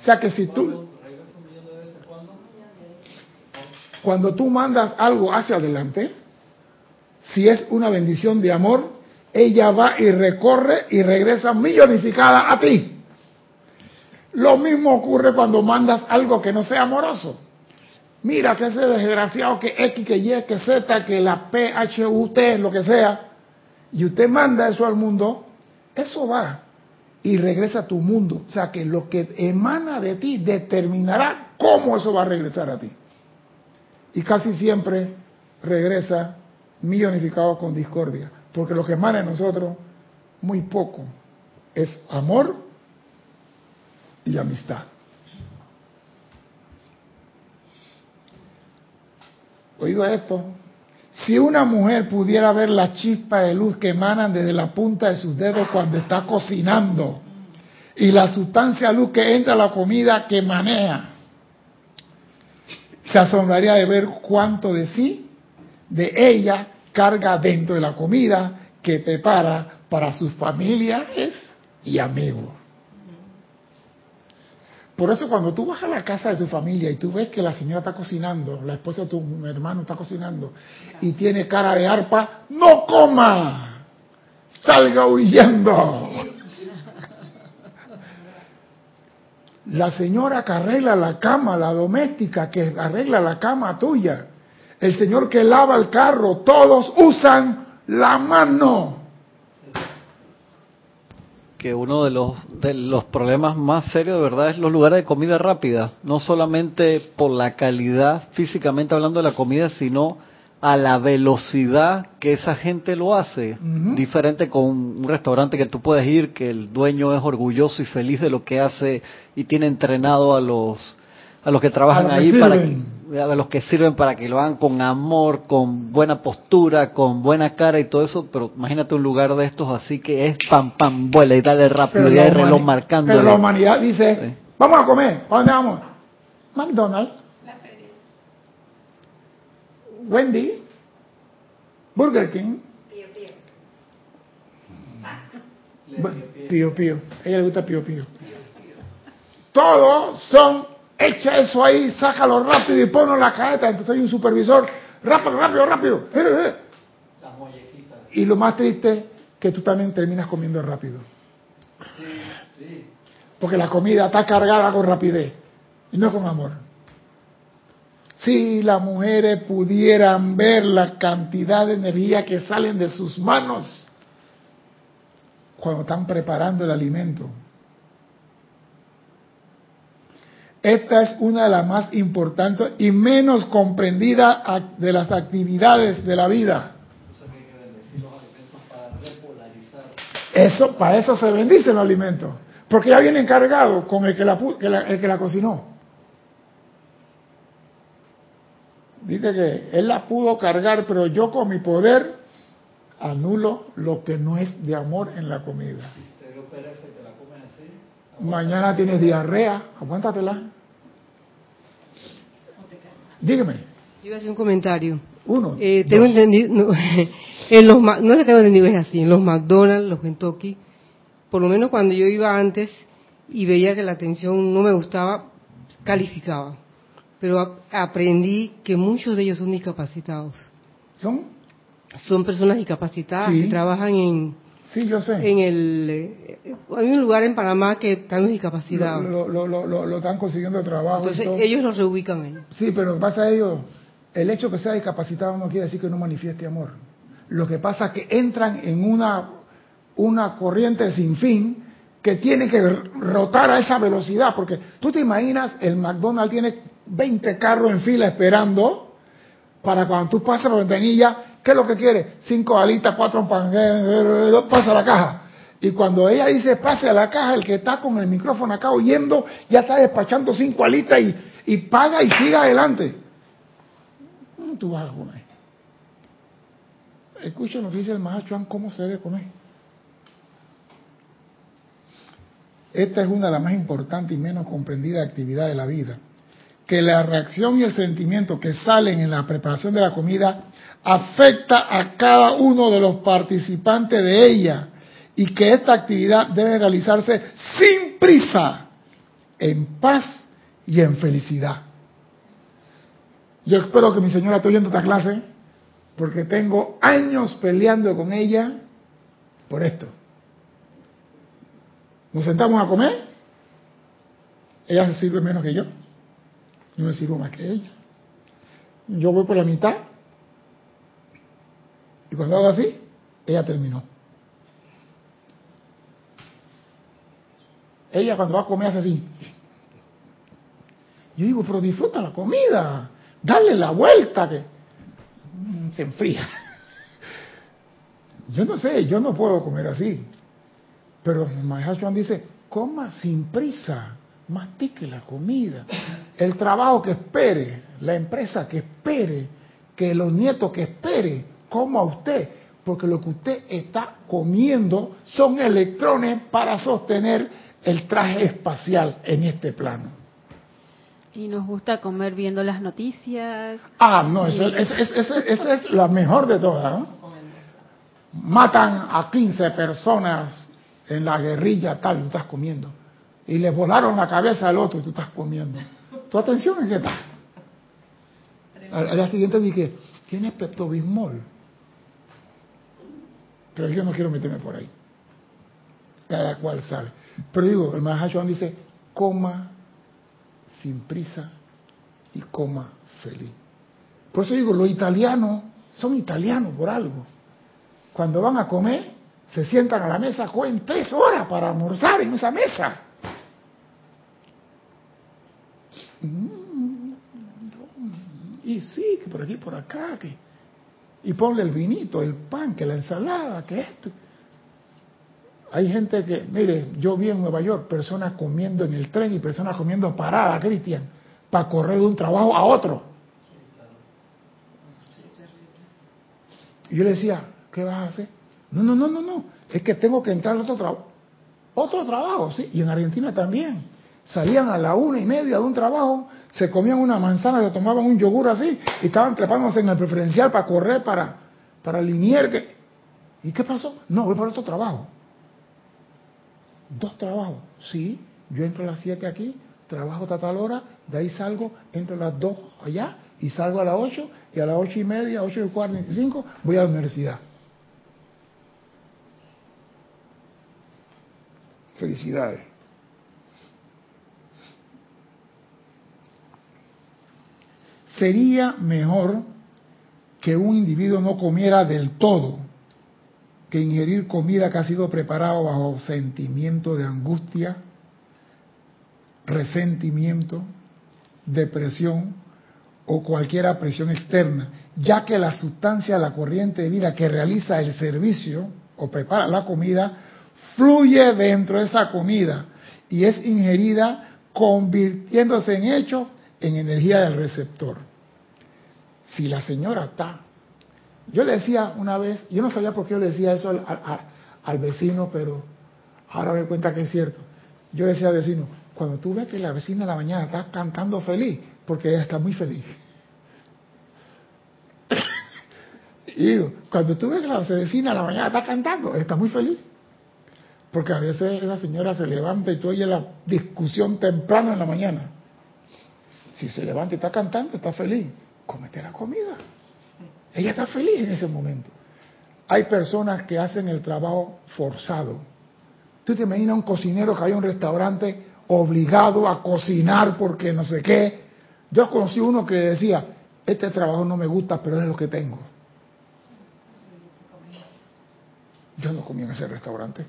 O sea que si tú, cuando tú mandas algo hacia adelante, si es una bendición de amor, ella va y recorre y regresa millonificada a ti. Lo mismo ocurre cuando mandas algo que no sea amoroso. Mira que ese desgraciado que X, que Y, que Z, que la P, H, U, T, lo que sea, y usted manda eso al mundo, eso va y regresa a tu mundo. O sea que lo que emana de ti determinará cómo eso va a regresar a ti. Y casi siempre regresa millonificado con discordia. Porque lo que emana en nosotros, muy poco, es amor y amistad. Oído esto, si una mujer pudiera ver la chispa de luz que emanan desde la punta de sus dedos cuando está cocinando y la sustancia luz que entra a la comida que maneja, se asombraría de ver cuánto de sí, de ella, carga dentro de la comida que prepara para sus familiares y amigos. Por eso cuando tú vas a la casa de tu familia y tú ves que la señora está cocinando, la esposa de tu hermano está cocinando y tiene cara de arpa, no coma, salga huyendo. La señora que arregla la cama, la doméstica que arregla la cama tuya, el señor que lava el carro, todos usan la mano. Que uno de los, de los problemas más serios de verdad es los lugares de comida rápida, no solamente por la calidad físicamente hablando de la comida, sino a la velocidad que esa gente lo hace. Diferente con un restaurante que tú puedes ir, que el dueño es orgulloso y feliz de lo que hace y tiene entrenado a los a los que trabajan ahí para a los que sirven para que lo hagan con amor, con buena postura, con buena cara y todo eso, pero imagínate un lugar de estos así que es pam pam vuela y dale rápido y hay reloj marcando. Pero la humanidad dice, vamos a comer, ¿a dónde vamos? McDonald's. Wendy, Burger King. Pío Pío. A ella le gusta Pío Pío. Todos son, echa eso ahí, sácalo rápido y ponlo en la cajeta. Entonces hay un supervisor, rápido, rápido, rápido. Eh, eh. Y lo más triste, que tú también terminas comiendo rápido. Porque la comida está cargada con rapidez y no con amor. Si las mujeres pudieran ver la cantidad de energía que salen de sus manos cuando están preparando el alimento. Esta es una de las más importantes y menos comprendidas ac- de las actividades de la vida. Eso, para eso se bendicen los alimentos. Porque ya vienen cargados con el que la, que la- el que la cocinó. Dice que él la pudo cargar, pero yo con mi poder anulo lo que no es de amor en la comida. Mañana tienes diarrea, aguántatela. Dígame, Yo iba a hacer un comentario. uno. Eh, tengo dos. entendido, no, en los, no es que tengo entendido, es así, en los McDonald's, los Kentucky, por lo menos cuando yo iba antes y veía que la atención no me gustaba, calificaba. Pero a- aprendí que muchos de ellos son discapacitados. ¿Son? Son personas discapacitadas Sí. que trabajan en, Sí, yo sé. en el... eh, hay un lugar en Panamá que están discapacitados. Lo, lo, lo, están consiguiendo trabajo. Entonces ellos los reubican ahí. Sí, pero lo que pasa a ellos, el hecho que sea discapacitado no quiere decir que no manifieste amor. Lo que pasa es que entran en una, una corriente sin fin que tiene que rotar a esa velocidad, porque tú te imaginas, el McDonald's tiene 20 carros en fila esperando para cuando tú pasas la ventanilla, ¿qué es lo que quiere? Cinco alitas, cuatro pan, pasa a la caja. Y cuando ella dice pase a la caja, el que está con el micrófono acá oyendo, ya está despachando cinco alitas y, y paga y sigue adelante. ¿Cómo tú vas a comer? Escuchen lo que dice el Mahachuan, cómo se debe comer. Esta es una de las más importantes y menos comprendidas actividades de la vida. Que la reacción y el sentimiento que salen en la preparación de la comida afecta a cada uno de los participantes de ella y que esta actividad debe realizarse sin prisa, en paz y en felicidad. Yo espero que mi señora esté oyendo esta clase porque tengo años peleando con ella por esto. Nos sentamos a comer, ella se sirve menos que yo, yo me sirvo más que ella. Yo voy por la mitad y cuando hago así, ella terminó. Ella cuando va a comer hace así. Yo digo, pero disfruta la comida, dale la vuelta que se enfría. Yo no sé, yo no puedo comer así. Pero Mahachuan dice, coma sin prisa, mastique la comida. El trabajo que espere, la empresa que espere, que los nietos que espere, coma usted. Porque lo que usted está comiendo son electrones para sostener el traje espacial en este plano. Y nos gusta comer viendo las noticias. Ah, no, esa es, es, es, esa es la mejor de todas. ¿no? Matan a 15 personas en la guerrilla tal, y tú estás comiendo. Y le volaron la cabeza al otro y tú estás comiendo. Tu atención es que está. Al, al día siguiente dije, tienes peptobismol. Pero yo no quiero meterme por ahí. Cada cual sabe. Pero digo, el Mahachuan dice, coma sin prisa y coma feliz. Por eso digo, los italianos son italianos por algo. Cuando van a comer, se sientan a la mesa, cogen tres horas para almorzar en esa mesa. Mm, Y sí, que por aquí, por acá, que... Y ponle el vinito, el pan, que la ensalada, que esto. Hay gente que, mire, yo vi en Nueva York personas comiendo en el tren y personas comiendo parada, Cristian, para correr de un trabajo a otro. Y yo le decía, ¿qué vas a hacer? No, no, no, no, no, es que tengo que entrar a otro trabajo. Otro trabajo, sí, y en Argentina también. Salían a la una y media de un trabajo, se comían una manzana, se tomaban un yogur así, y estaban trepándose en el preferencial para correr, para, para Linier. ¿Y qué pasó? No, voy para otro trabajo. Dos trabajos. Sí, yo entro a las 7 aquí, trabajo hasta tal hora, de ahí salgo, entro a las 2 allá y salgo a las 8 y a las ocho y media, 8 y 45 voy a la universidad. Felicidades. Sería mejor que un individuo no comiera del todo que ingerir comida que ha sido preparada bajo sentimiento de angustia, resentimiento, depresión o cualquier presión externa, ya que la sustancia la corriente de vida que realiza el servicio o prepara la comida fluye dentro de esa comida y es ingerida convirtiéndose en hecho en energía del receptor. Si la señora está, yo le decía una vez, yo no sabía por qué yo le decía eso al, vecino, pero ahora me cuenta que es cierto. Yo le decía al vecino, cuando tú ves que la vecina de la mañana está cantando feliz, porque ella está muy feliz. y digo, cuando tú ves que la vecina de la mañana está cantando, está muy feliz. Porque a veces la señora se levanta y tú oyes la discusión temprano en la mañana. Si se levanta y está cantando, está feliz. Comete la comida. Ella está feliz en ese momento. Hay personas que hacen el trabajo forzado. Tú te imaginas un cocinero que hay en un restaurante obligado a cocinar porque no sé qué. Yo conocí uno que decía, este trabajo no me gusta, pero es lo que tengo. Yo no comí en ese restaurante.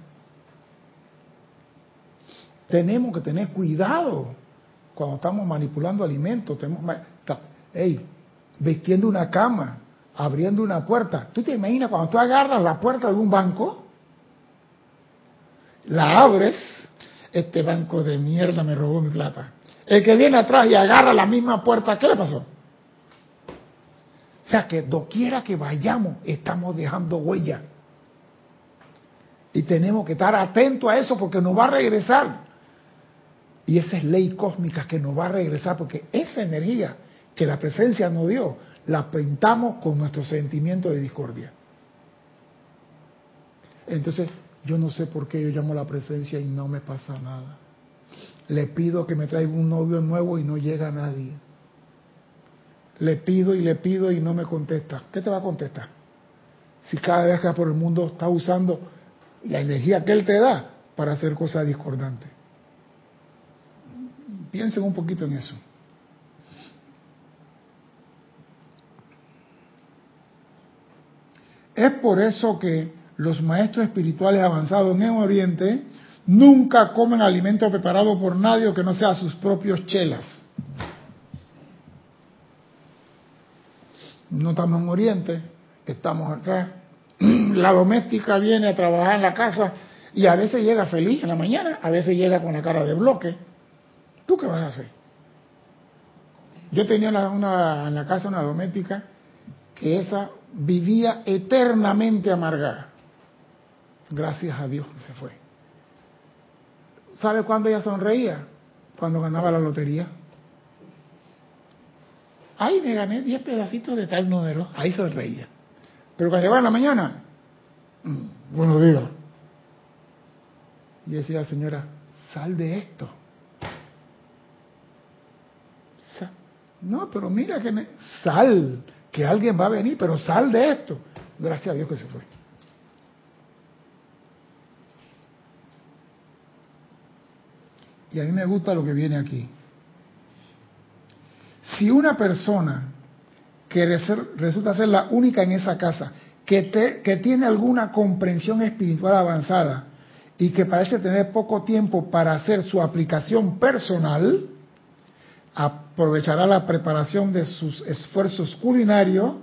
Tenemos que tener cuidado cuando estamos manipulando alimentos. Tenemos, hey, vistiendo una cama, abriendo una puerta. ¿Tú te imaginas cuando tú agarras la puerta de un banco? La abres, este banco de mierda me robó mi plata. El que viene atrás y agarra la misma puerta, ¿qué le pasó? O sea que doquiera que vayamos, estamos dejando huella. Y tenemos que estar atentos a eso porque nos va a regresar. Y esa es ley cósmica que nos va a regresar porque esa energía que la presencia nos dio, la pintamos con nuestro sentimiento de discordia. Entonces, yo no sé por qué yo llamo a la presencia y no me pasa nada. Le pido que me traiga un novio nuevo y no llega nadie. Le pido y le pido y no me contesta. ¿Qué te va a contestar? Si cada vez que por el mundo está usando la energía que él te da para hacer cosas discordantes. Piensen un poquito en eso. Es por eso que los maestros espirituales avanzados en el Oriente nunca comen alimento preparado por nadie que no sea sus propios chelas. No estamos en Oriente, estamos acá. La doméstica viene a trabajar en la casa y a veces llega feliz en la mañana, a veces llega con la cara de bloque ¿Tú qué vas a hacer? Yo tenía una, en la casa una doméstica que esa vivía eternamente amargada. Gracias a Dios que se fue. ¿Sabe cuándo ella sonreía? Cuando ganaba la lotería. Ay, me gané 10 pedacitos de tal número. Ahí sonreía. Pero cuando llegaba en la mañana, mm, buenos días. Y decía señora, sal de esto. No, pero mira que sal, que alguien va a venir, pero sal de esto. Gracias a Dios que se fue. Y a mí me gusta lo que viene aquí. Si una persona que resulta ser la única en esa casa, que, que tiene alguna comprensión espiritual avanzada y que parece tener poco tiempo para hacer su aplicación personal, aprovechará la preparación de sus esfuerzos culinarios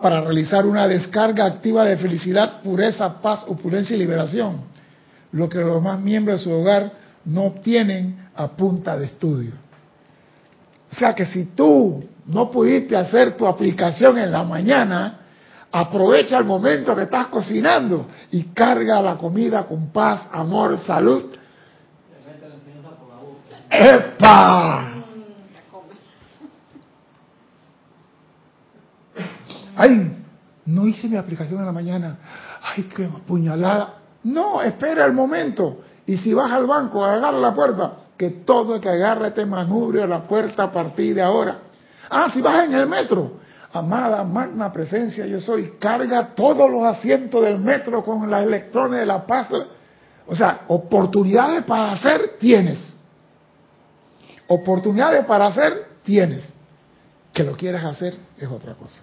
para realizar una descarga activa de felicidad, pureza, paz, opulencia y liberación, lo que los demás miembros de su hogar no obtienen a punta de estudio. O sea que si tú no pudiste hacer tu aplicación en la mañana, aprovecha el momento que estás cocinando y carga la comida con paz, amor, salud. ¡Epa! Ay, no hice mi aplicación en la mañana, ay, qué puñalada. No, espera el momento. Y si vas al banco, agarra la puerta, que todo el que agarre este manubrio a la puerta a partir de ahora. Ah, si vas en el metro, amada magna presencia, yo soy, carga todos los asientos del metro con las electrones de la paz. O sea, oportunidades para hacer tienes. Oportunidades para hacer tienes. Que lo quieras hacer es otra cosa.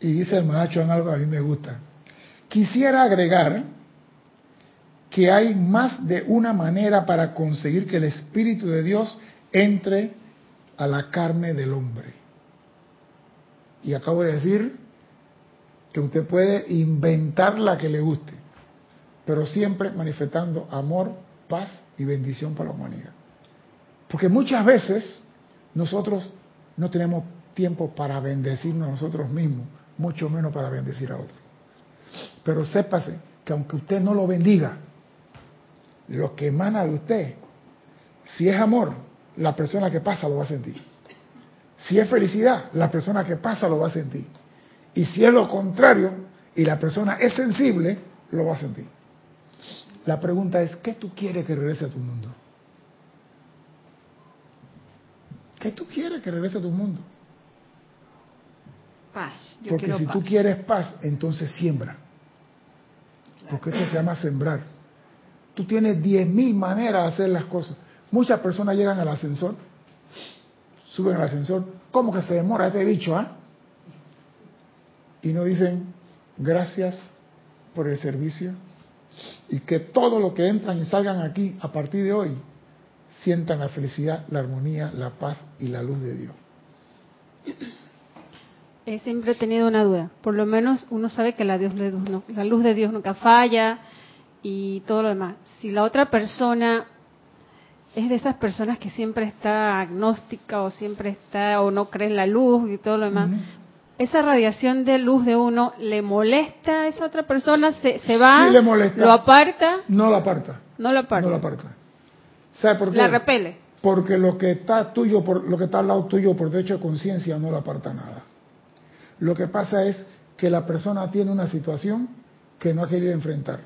Y dice el en algo a mí me gusta. Quisiera agregar que hay más de una manera para conseguir que el Espíritu de Dios entre a la carne del hombre. Y acabo de decir que usted puede inventar la que le guste, pero siempre manifestando amor, paz y bendición para la humanidad. Porque muchas veces nosotros no tenemos tiempo para bendecirnos a nosotros mismos, mucho menos para bendecir a otros. Pero sépase que aunque usted no lo bendiga, lo que emana de usted, si es amor, la persona que pasa lo va a sentir. Si es felicidad, la persona que pasa lo va a sentir. Y si es lo contrario y la persona es sensible, lo va a sentir. La pregunta es, ¿qué tú quieres que regrese a tu mundo? ¿Qué tú quieres que regrese a tu mundo? Paz. Yo Porque si paz. tú quieres paz, entonces siembra. Porque esto se llama sembrar. Tú tienes diez mil maneras de hacer las cosas. Muchas personas llegan al ascensor, suben al ascensor, ¿cómo que se demora este bicho, ah? Y no dicen gracias por el servicio y que todo lo que entran y salgan aquí a partir de hoy sientan la felicidad, la armonía, la paz y la luz de Dios. He siempre tenido una duda. Por lo menos uno sabe que la, Dios, la luz la de Dios nunca falla y todo lo demás. Si la otra persona es de esas personas que siempre está agnóstica o siempre está o no cree en la luz y todo lo demás, esa radiación de luz de uno le molesta a esa otra persona, se, se va, Sí le molesta. lo aparta, No la aparta. no lo aparta, No la aparta. ¿Sabe por qué? la repele. Porque lo que está tuyo, por, lo que está al lado tuyo por derecho de conciencia no le aparta nada. Lo que pasa es que la persona tiene una situación que no ha querido enfrentar.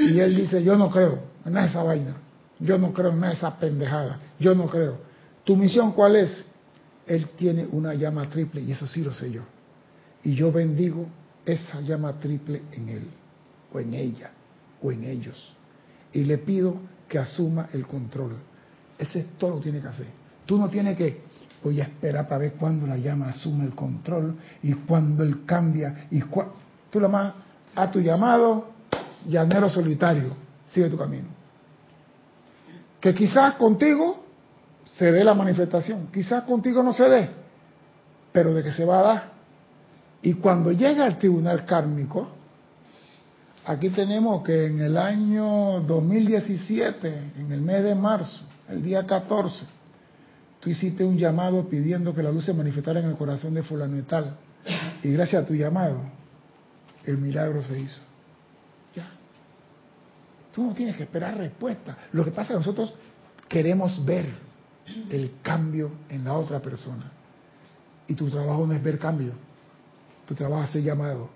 Y él dice, yo no creo en esa vaina. Yo no creo en esa pendejada. Yo no creo. ¿Tu misión cuál es? Él tiene una llama triple y eso sí lo sé yo. Y yo bendigo esa llama triple en él, o en ella, o en ellos. Y le pido que asuma el control. Ese es todo lo que tiene que hacer. Tú no tienes que, voy a esperar para ver cuándo la llama asume el control y cuándo él cambia. y cua- Tú lo más a tu llamado, llanero solitario, sigue tu camino. Que quizás contigo se dé la manifestación, quizás contigo no se dé, pero de que se va a dar. Y cuando llega al tribunal kármico, aquí tenemos que en el año 2017, en el mes de marzo, el día 14, tú hiciste un llamado pidiendo que la luz se manifestara en el corazón de fulano y. Y gracias a tu llamado, el milagro se hizo. Ya. Tú no tienes que esperar respuesta. Lo que pasa es que nosotros queremos ver el cambio en la otra persona. Y tu trabajo no es ver cambio. Tu trabajo es hacer llamado.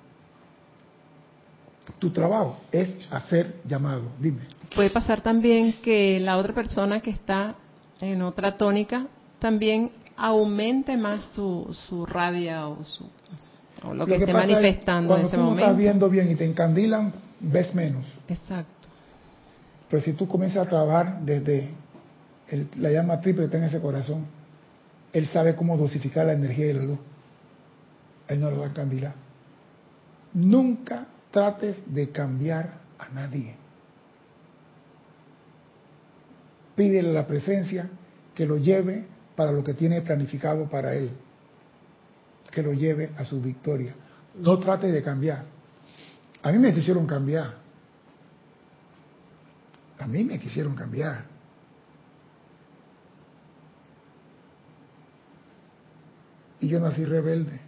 Tu trabajo es hacer llamado. Dime. Puede pasar también que la otra persona que está en otra tónica también aumente más su, su rabia o, su, o lo que, esté es, manifestando en cuando ese tú no momento. estás viendo bien y te encandilan, ves menos. Exacto. Pero si tú comienzas a trabajar desde el- la llama triple que está en ese corazón, él sabe cómo dosificar la energía y la luz. Él no lo va a encandilar. Nunca trates de cambiar a nadie. Pídele a la presencia que lo lleve para lo que tiene planificado para él. Que lo lleve a su victoria. No trate de cambiar. A mí me quisieron cambiar. A mí me quisieron cambiar. Y yo nací rebelde.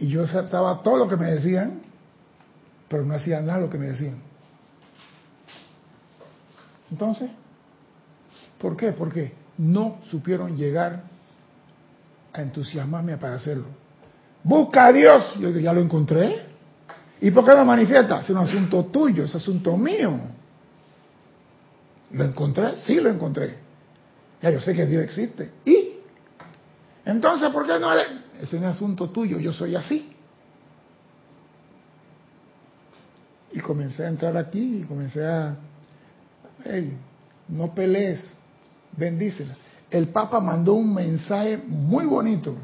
Y yo aceptaba todo lo que me decían, pero no hacía nada lo que me decían. Entonces, ¿por qué? Porque no supieron llegar a entusiasmarme para hacerlo. Busca a Dios. Yo digo, ya lo encontré. ¿Y por qué no manifiesta? Es un asunto tuyo, es asunto mío. ¿Lo encontré? Sí, lo encontré. Ya yo sé que Dios existe. ¿Y? Entonces, ¿por qué no? Es un asunto tuyo, yo soy así. Y comencé a entrar aquí y comencé a, hey, no pelees, bendícela. El Papa mandó un mensaje muy bonito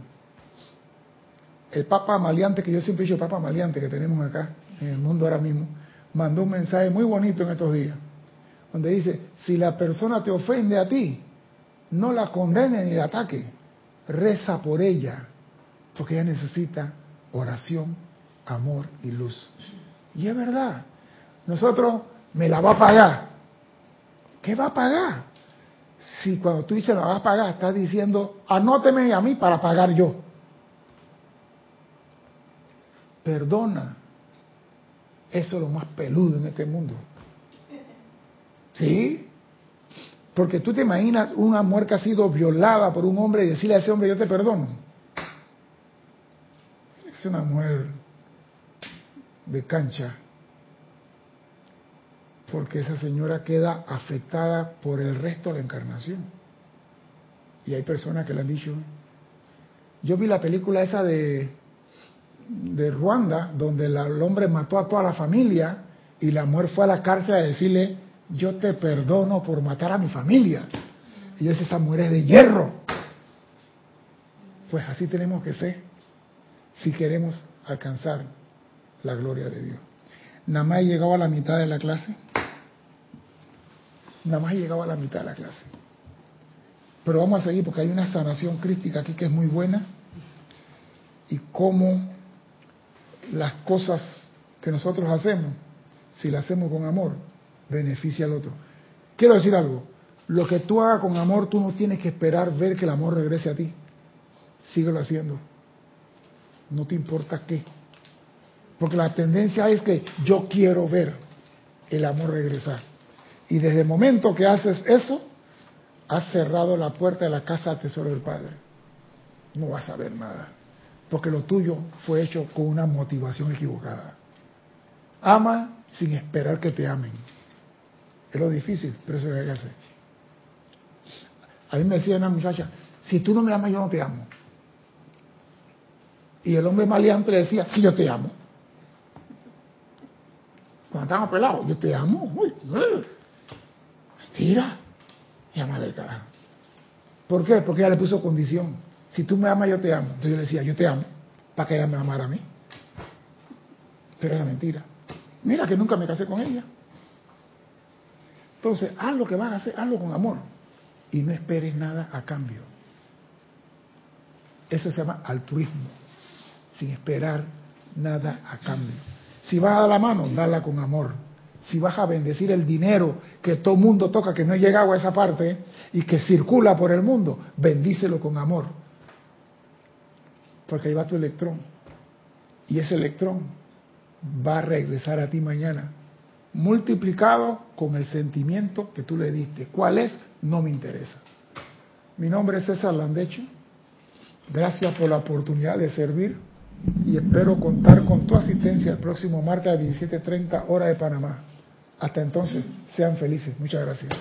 el Papa Maleante, que yo siempre he dicho Papa Maleante que tenemos acá en el mundo ahora mismo, mandó un mensaje muy bonito en estos días, donde dice, si la persona te ofende a ti, no la condene ni la ataque, reza por ella, porque ella necesita oración, amor y luz. Y es verdad, nosotros me la va a pagar. ¿Qué va a pagar? Si cuando tú dices la vas a pagar, estás diciendo, anóteme a mí para pagar yo. Perdona. Eso es lo más peludo en este mundo. ¿Sí? Porque tú te imaginas una mujer que ha sido violada por un hombre y decirle a ese hombre, yo te perdono. Es una mujer de cancha. Porque esa señora queda afectada por el resto de la encarnación. Y hay personas que le han dicho. Yo vi la película esa de, de Ruanda, donde el hombre mató a toda la familia y la mujer fue a la cárcel a decirle, yo te perdono por matar a mi familia. Y yo decía, esa mujer es de hierro. Pues así tenemos que ser si queremos alcanzar la gloria de Dios. Nada más he llegado a la mitad de la clase. Nada más he llegado a la mitad de la clase. Pero vamos a seguir porque hay una sanación crítica aquí que es muy buena. Y cómo las cosas que nosotros hacemos, si las hacemos con amor, beneficia al otro. Quiero decir algo, lo que tú hagas con amor, tú no tienes que esperar ver que el amor regrese a ti. Síguelo haciendo. No te importa qué. Porque la tendencia es que yo quiero ver el amor regresar. Y desde el momento que haces eso, has cerrado la puerta de la casa al tesoro del Padre. No vas a ver nada. Porque lo tuyo fue hecho con una motivación equivocada. Ama sin esperar que te amen. Es lo difícil, pero eso es lo que hacer. A mí me decía una muchacha, si tú no me amas, yo no te amo. Y el hombre maleante le decía, sí, yo te amo. Cuando estábamos pelados, yo te amo. Uy, Mentira. Llama del carajo. ¿Por qué? Porque ella le puso condición. Si tú me amas, yo te amo. Entonces yo le decía, yo te amo, para que ella me amara a mí. Pero era mentira. Mira que nunca me casé con ella. Entonces, haz lo que vas a hacer, hazlo con amor. Y no esperes nada a cambio. Eso se llama altruismo. Sin esperar nada a cambio. Si vas a dar la mano, dala con amor. Si vas a bendecir el dinero que todo mundo toca, que no ha llegado a esa parte y que circula por el mundo, bendícelo con amor. Porque ahí va tu electrón. Y ese electrón va a regresar a ti mañana multiplicado con el sentimiento que tú le diste. ¿Cuál es? No me interesa. Mi nombre es César Landecho. Gracias por la oportunidad de servir y espero contar con tu asistencia el próximo martes a las 17.30 hora de Panamá. Hasta entonces, sean felices. Muchas gracias.